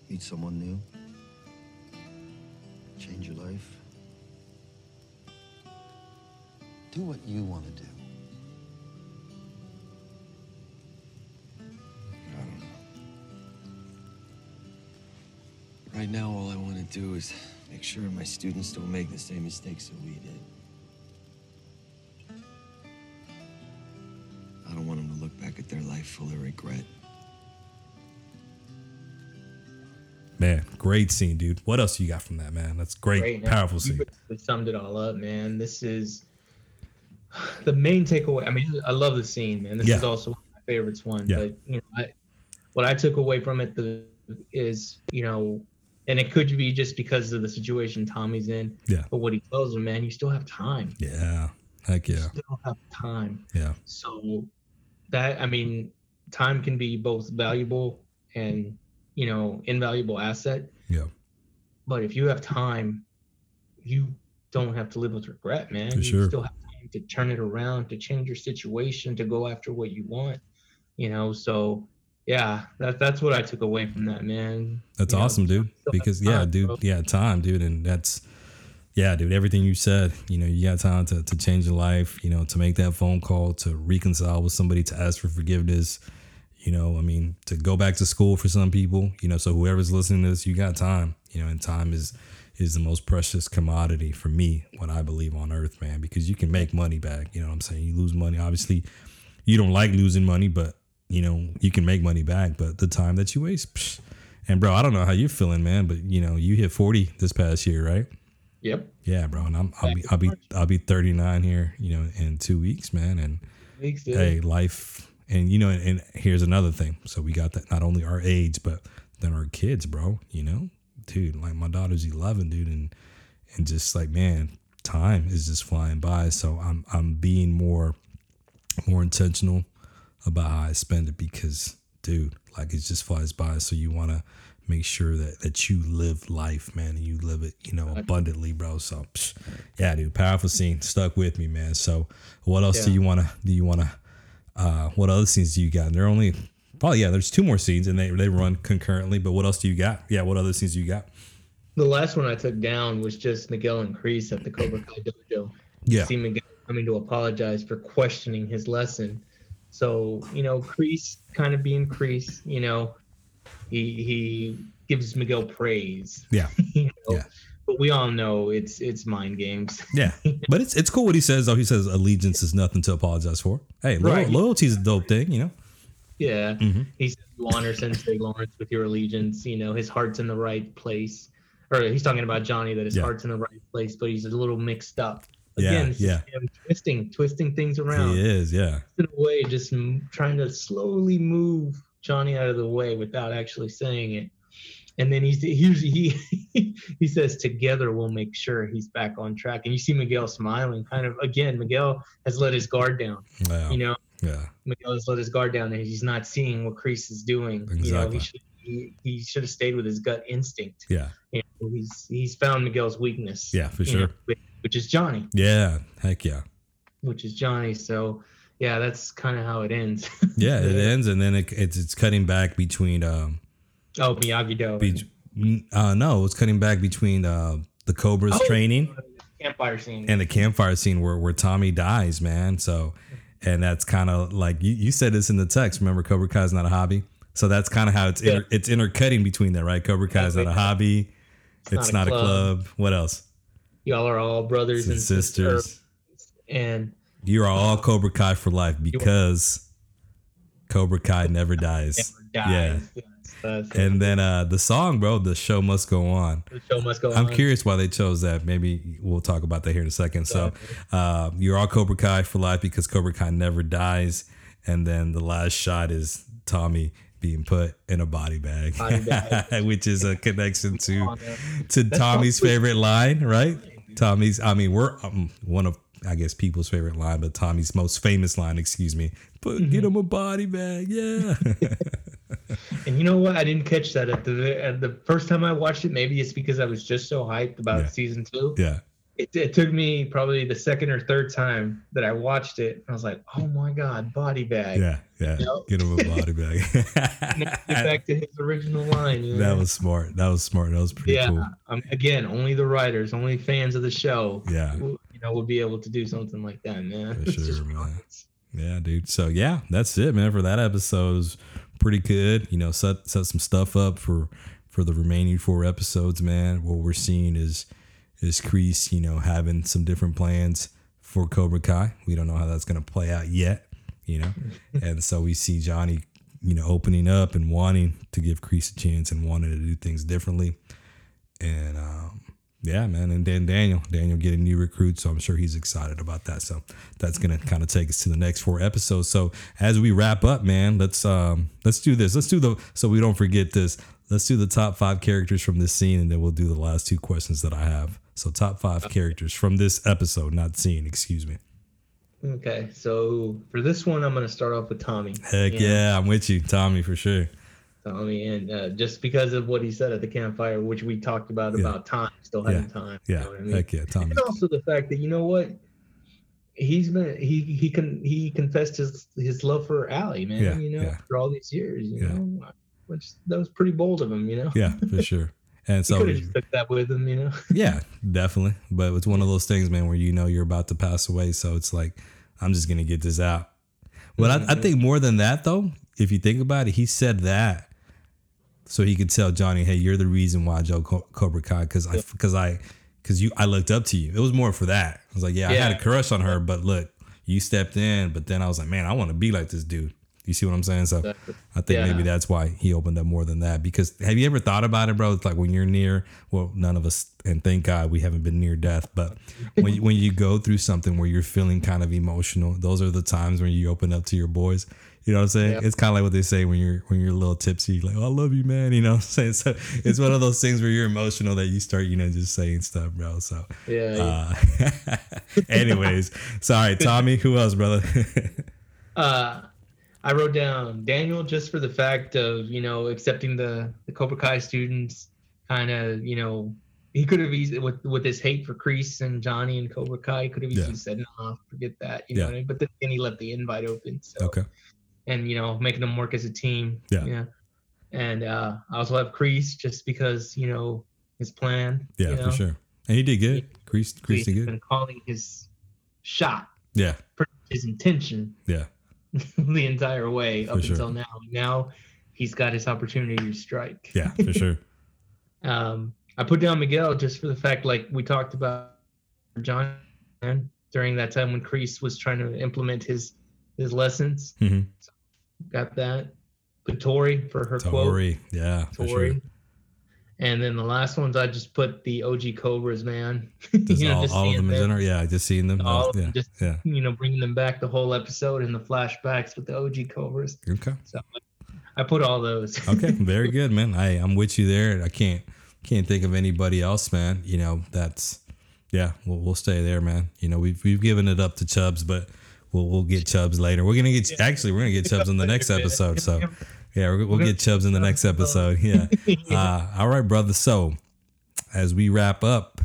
Meet someone new. Change your life. Do what you want to do. Right now, all I want to do is make sure my students don't make the same mistakes that we did. I don't want them to look back at their life full of regret. Man, great scene, dude. What else you got from that, man? That's great, Great, powerful You scene. basically summed it all up, man. This is the main takeaway. I mean, I love the scene, man. This Yeah. is also one of my favorites one. Yeah. But you know, I, what I took away from it the, is, you know, and it could be just because of the situation Tommy's in. Yeah. But what he tells him, man, you still have time. Yeah. Heck yeah. You still have time. Yeah. So that I mean, time can be both valuable and you know invaluable asset. Yeah. But if you have time, you don't have to live with regret, man. For you sure. still have time to turn it around, to change your situation, to go after what you want. You know, so yeah, that, that's what I took away from that, man. That's You know, awesome, dude. still have Because yeah, time, dude, bro. yeah, time, dude, and that's yeah, dude. Everything you said, you know, you got time to to change your life, you know, to make that phone call, to reconcile with somebody, to ask for forgiveness. You know, I mean, to go back to school for some people, you know. So whoever's listening to this, you got time, you know, and time is is the most precious commodity for me, what I believe on earth, man. Because you can make money back. You know what I'm saying? You lose money, obviously. You don't like losing money, but you know you can make money back. But the time that you waste, psh, And bro, I don't know how you're feeling, man, but you know, you hit 40 this past year, right? Yep. Yeah, bro. And I'm I'll be I'll be I'll be 39 here, you know, in two weeks, man. And Weeks, hey, life and you know, and, and here's another thing. So we got that not only our age, but then our kids, bro. You know, dude, like my daughter's 11, dude, and and just like man, time is just flying by. So I'm I'm being more more intentional about how I spend it because, dude, like it just flies by. So you want to make sure that that you live life, man, and you live it, you know, abundantly, bro. So, psh, yeah, dude, powerful scene stuck with me, man. So, what else do you want to do? You want to? Uh, what other scenes do you got? And they're only probably yeah. There's two more scenes, and they they run concurrently. But what else do you got? Yeah, what other scenes do you got? The last one I took down was just Miguel and Kreese at the Cobra Kai dojo. Yeah, See Miguel coming to apologize for questioning his lesson. So, you know, Kreese kind of being Kreese, you know, he he gives Miguel praise. yeah, You know? Yeah. But we all know it's it's mind games. yeah. But it's it's cool what he says though. He says allegiance is nothing to apologize for. Hey, lo- Right. loyalty is a dope thing, you know. Yeah. Mm-hmm. He says you honor Sensei Lawrence with your allegiance. You know, his heart's in the right place. Or he's talking about Johnny that his Yeah. heart's in the right place, but he's a little mixed up. Yeah, Again, yeah. him twisting, twisting things around. He is, yeah. in a way, just trying to slowly move Johnny out of the way without actually saying it. And then he's here's he he says together we'll make sure he's back on track. And you see Miguel smiling, kind of again. Miguel has let his guard down. Wow. You know, yeah. Miguel has let his guard down, and he's not seeing what Kreese is doing. You know, Exactly. he should he, he should have stayed with his gut instinct. Yeah. You know, he's he's found Miguel's weakness. Yeah, for sure. know, which- is Johnny, Yeah. Heck yeah. which is Johnny. So yeah, that's kind of how it ends. Yeah, it ends and then it, it's it's cutting back between um Oh, Miyagi Do. be, uh no, it's cutting back between uh the Cobra's Oh. training campfire scene. and the campfire scene where where Tommy dies, man. So and that's kind of like you, you said this in the text. Remember, Cobra Kai is not a hobby. So that's kind of how it's inter, it's intercutting between that, right? Cobra Kai is not a hobby. It's, not, a club. What else? Y'all are all brothers and And sisters. sisters. And You are all Cobra Kai for life because Cobra Kai never dies. never Yeah. dies. Yes, it. And then uh the song, bro, the show must go on. the show must go I'm on. curious why they chose that. Maybe we'll talk about that here in a second. So, uh, you're all Cobra Kai for life because Cobra Kai never dies. And then the last shot is Tommy being put in a body bag, Body bag. which is a connection to to Tommy's favorite line, right? Tommy's, I mean, we're um, one of I guess people's favorite line, but Tommy's most famous line, excuse me. Put Mm-hmm. get him a body bag, yeah. And you know what? I didn't catch that at the at the first time I watched it. Maybe it's because I was just so hyped about Yeah. season two. yeah. It, it took me probably the second or third time that I watched it. I was like, oh my god, body bag. Yeah, yeah. Yep. Get him a body bag. get back to his original line. You know? that was smart. That was smart. That was pretty yeah. cool. Um, again, only the writers, only fans of the show, Yeah. you know, will be able to do something like that, man. For sure, man. Yeah, dude. So yeah, that's it, man. For that episode, it was pretty good. You know, set set some stuff up for for the remaining four episodes, man. What we're seeing is is Kreese, you know, having some different plans for Cobra Kai. We don't know how that's gonna play out yet, you know. and so we see Johnny, you know, opening up and wanting to give Kreese a chance and wanting to do things differently. And um, yeah, man. And then Daniel, Daniel getting new recruits, so I'm sure he's excited about that. So that's gonna kind of take us to the next four episodes. So as we wrap up, man, let's um let's do this. Let's do the so we don't forget this. Let's do the top five characters from this scene, and then we'll do the last two questions that I have. So top five characters from this episode, not scene. Excuse me. Okay, so for this one, I'm gonna start off with Tommy. Heck You know, yeah, I'm with you, Tommy, for sure. Tommy, and uh, just because of what he said at the campfire, which we talked about Yeah. about time, still having Yeah. time. you Yeah, know what I mean? heck yeah, Tommy. And also the fact that you know what, he's been he he can he confessed his his love for Ali, man. Yeah, you know, yeah. for all these years, you Yeah. know, which that was pretty bold of him, you know. Yeah, for sure. And so just took that with him, you know. Yeah, definitely. But it's one of those things, man, where you know you're about to pass away. So it's like, I'm just going to get this out. But I, I mm-hmm. think more than that, though, if you think about it, he said that so he could tell Johnny, hey, you're the reason why Joe Co- Cobra Kai, because I, because I, because you, I looked up to you. It was more for that. I was like, yeah, I had a crush on her, but look, you stepped in. But then I was like, man, I want to be like this dude. You see what I'm saying? So Exactly. I think Yeah. maybe that's why he opened up more than that. Because have you ever thought about it, bro? It's like when you're near, well, none of us, and thank God we haven't been near death. But when you, when you go through something where you're feeling kind of emotional, those are the times when you open up to your boys. You know what I'm saying? Yeah. It's kind of like what they say when you're when you're a little tipsy, like, "Oh, I love you, man." You know what I'm saying? So it's one of those things where you're emotional that you start, you know, just saying stuff, bro. So, Yeah. uh, anyways, sorry, Tommy. Who else, brother? Uh, I wrote down Daniel just for the fact of you know accepting the the Cobra Kai students, kind of you know he could have easily with with his hate for Kreese and Johnny and Cobra Kai could have easily Yeah. said no, forget that, you know. Yeah. I mean? But then he left the invite open. So okay. and you know making them work as a team. Yeah. yeah And uh, I also have Kreese just because you know his plan. Yeah, you know? for sure. And he did good. Kreese, Kreese did good. been calling his shot, Yeah, his intention yeah, the entire way up sure. until now. Now he's got his opportunity to strike. yeah, for sure. Um, I put down Miguel just for the fact, like we talked about John during that time when Kreese was trying to implement his his lessons. hmm Got that. But Tori for her quote. Tori, yeah, for Tori. sure. And then the last ones, I just put the OG Cobras, man. You know, all, just all of seeing them in general. Yeah, just seeing them. All yeah, just yeah. you know, bringing them back the whole episode and the flashbacks with the OG Cobras. Okay, So I put all those. okay, very good, man. I I'm with you there. I can't can't think of anybody else, man. You know, that's yeah. We'll we'll stay there, man. You know, we've we've given it up to Chubs, but we'll we'll get Chubs later. We're gonna get actually we're gonna get Chubs in the next episode. So yeah, we're, we'll get Chubbs in the next episode. Yeah. Uh, all right, brother. So as we wrap up,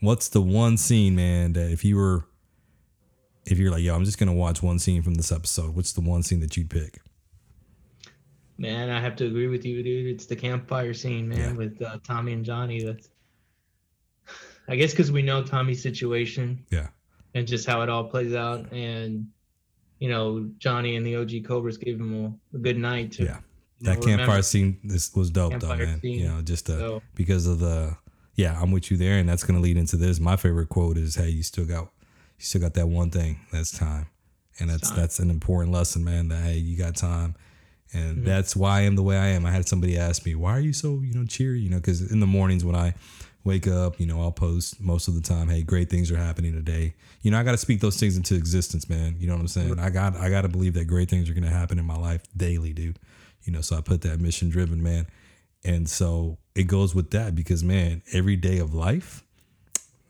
what's the one scene, man, that if you were if you're like, yo, I'm just gonna watch one scene from this episode, what's the one scene that you'd pick? Man, I have to agree with you, dude. It's the campfire scene, man, Yeah. with uh, Tommy and Johnny. That's, I guess, because we know Tommy's situation Yeah. and just how it all plays out, and you know, Johnny and the OG Cobras gave him a, a good night to. Yeah. you know, That campfire remember. scene this was dope though, man. scene. You know, just uh, So- because of the yeah, I'm with you there, and that's gonna lead into this. My favorite quote is, "Hey, you still got, you still got that one thing. That's time, and that's Time. that's an important lesson, man. That hey, you got time, and Mm-hmm. that's why I am the way I am. I had somebody ask me, why are you so you know cheery? You know, because in the mornings when I wake up, you know, I'll post most of the time, hey, great things are happening today. You know, I got to speak those things into existence, man. You know what I'm saying? I got I got to believe that great things are gonna happen in my life daily, dude. You know, so I put that mission driven, man. And so it goes with that because man, every day of life,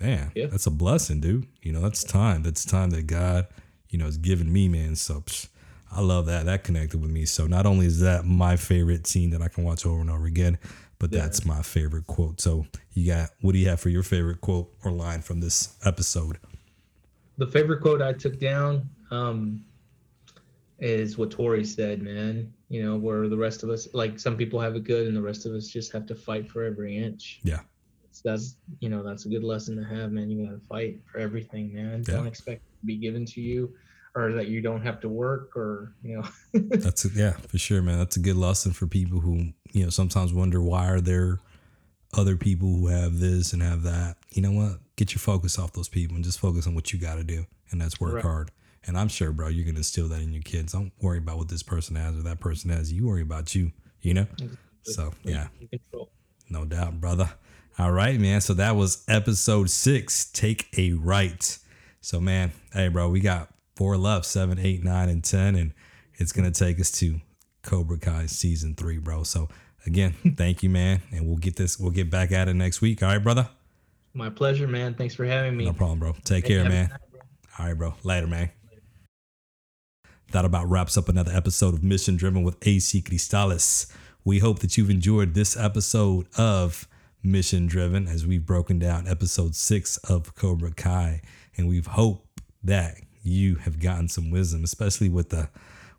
man, Yeah. that's a blessing, dude. You know, that's time. That's time that God, you know, has given me, man. So psh, I love that. That connected with me. So not only is that my favorite scene that I can watch over and over again, but that's my favorite quote. So you got what do you have for your favorite quote or line from this episode? the favorite quote I took down um, is what Tori said, man. You know, where the rest of us, like some people have it good, and the rest of us just have to fight for every inch. Yeah. So that's you know that's a good lesson to have, man. You got to fight for everything, man. Don't expect it to be given to you, or that you don't have to work, or you know. That's a, yeah, for sure, man. That's a good lesson for people who you know sometimes wonder why are there other people who have this and have that. You know what? Get your focus off those people and just focus on what you got to do, and that's work Right. hard. And I'm sure, bro, you're gonna instill that in your kids. Don't worry about what this person has or that person has. You worry about you. You know. So yeah, no doubt, brother. All right, man. So that was episode six. Take a right. So, man, hey, bro, we got four left seven, eight, nine, and 10. And it's going to take us to Cobra Kai season three, bro. So, again, thank you, man. And we'll get this, we'll get back at it next week. All right, brother? My pleasure, man. Thanks for having me. No problem, bro. Take care, man. night, bro. All right, bro. Later, man. That about wraps up another episode of Mission Driven with AC Cristales. We hope that you've enjoyed this episode of Mission Driven as we've broken down episode six of Cobra Kai. And we've hoped that you have gotten some wisdom, especially with the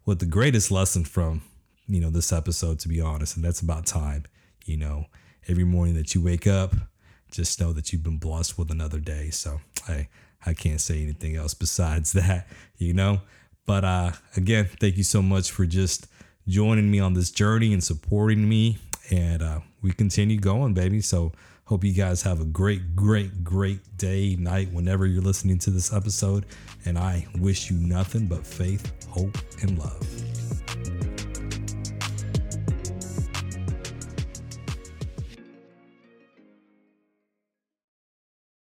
with the greatest lesson from, you know, this episode, to be honest, and that's about time. You know, every morning that you wake up, just know that you've been blessed with another day. So I I can't say anything else besides that, you know. But uh again, thank you so much for just joining me on this journey and supporting me. And uh we continue going, baby. So hope you guys have a great, great, great day, night, whenever you're listening to this episode. And I wish you nothing but faith, hope, and love.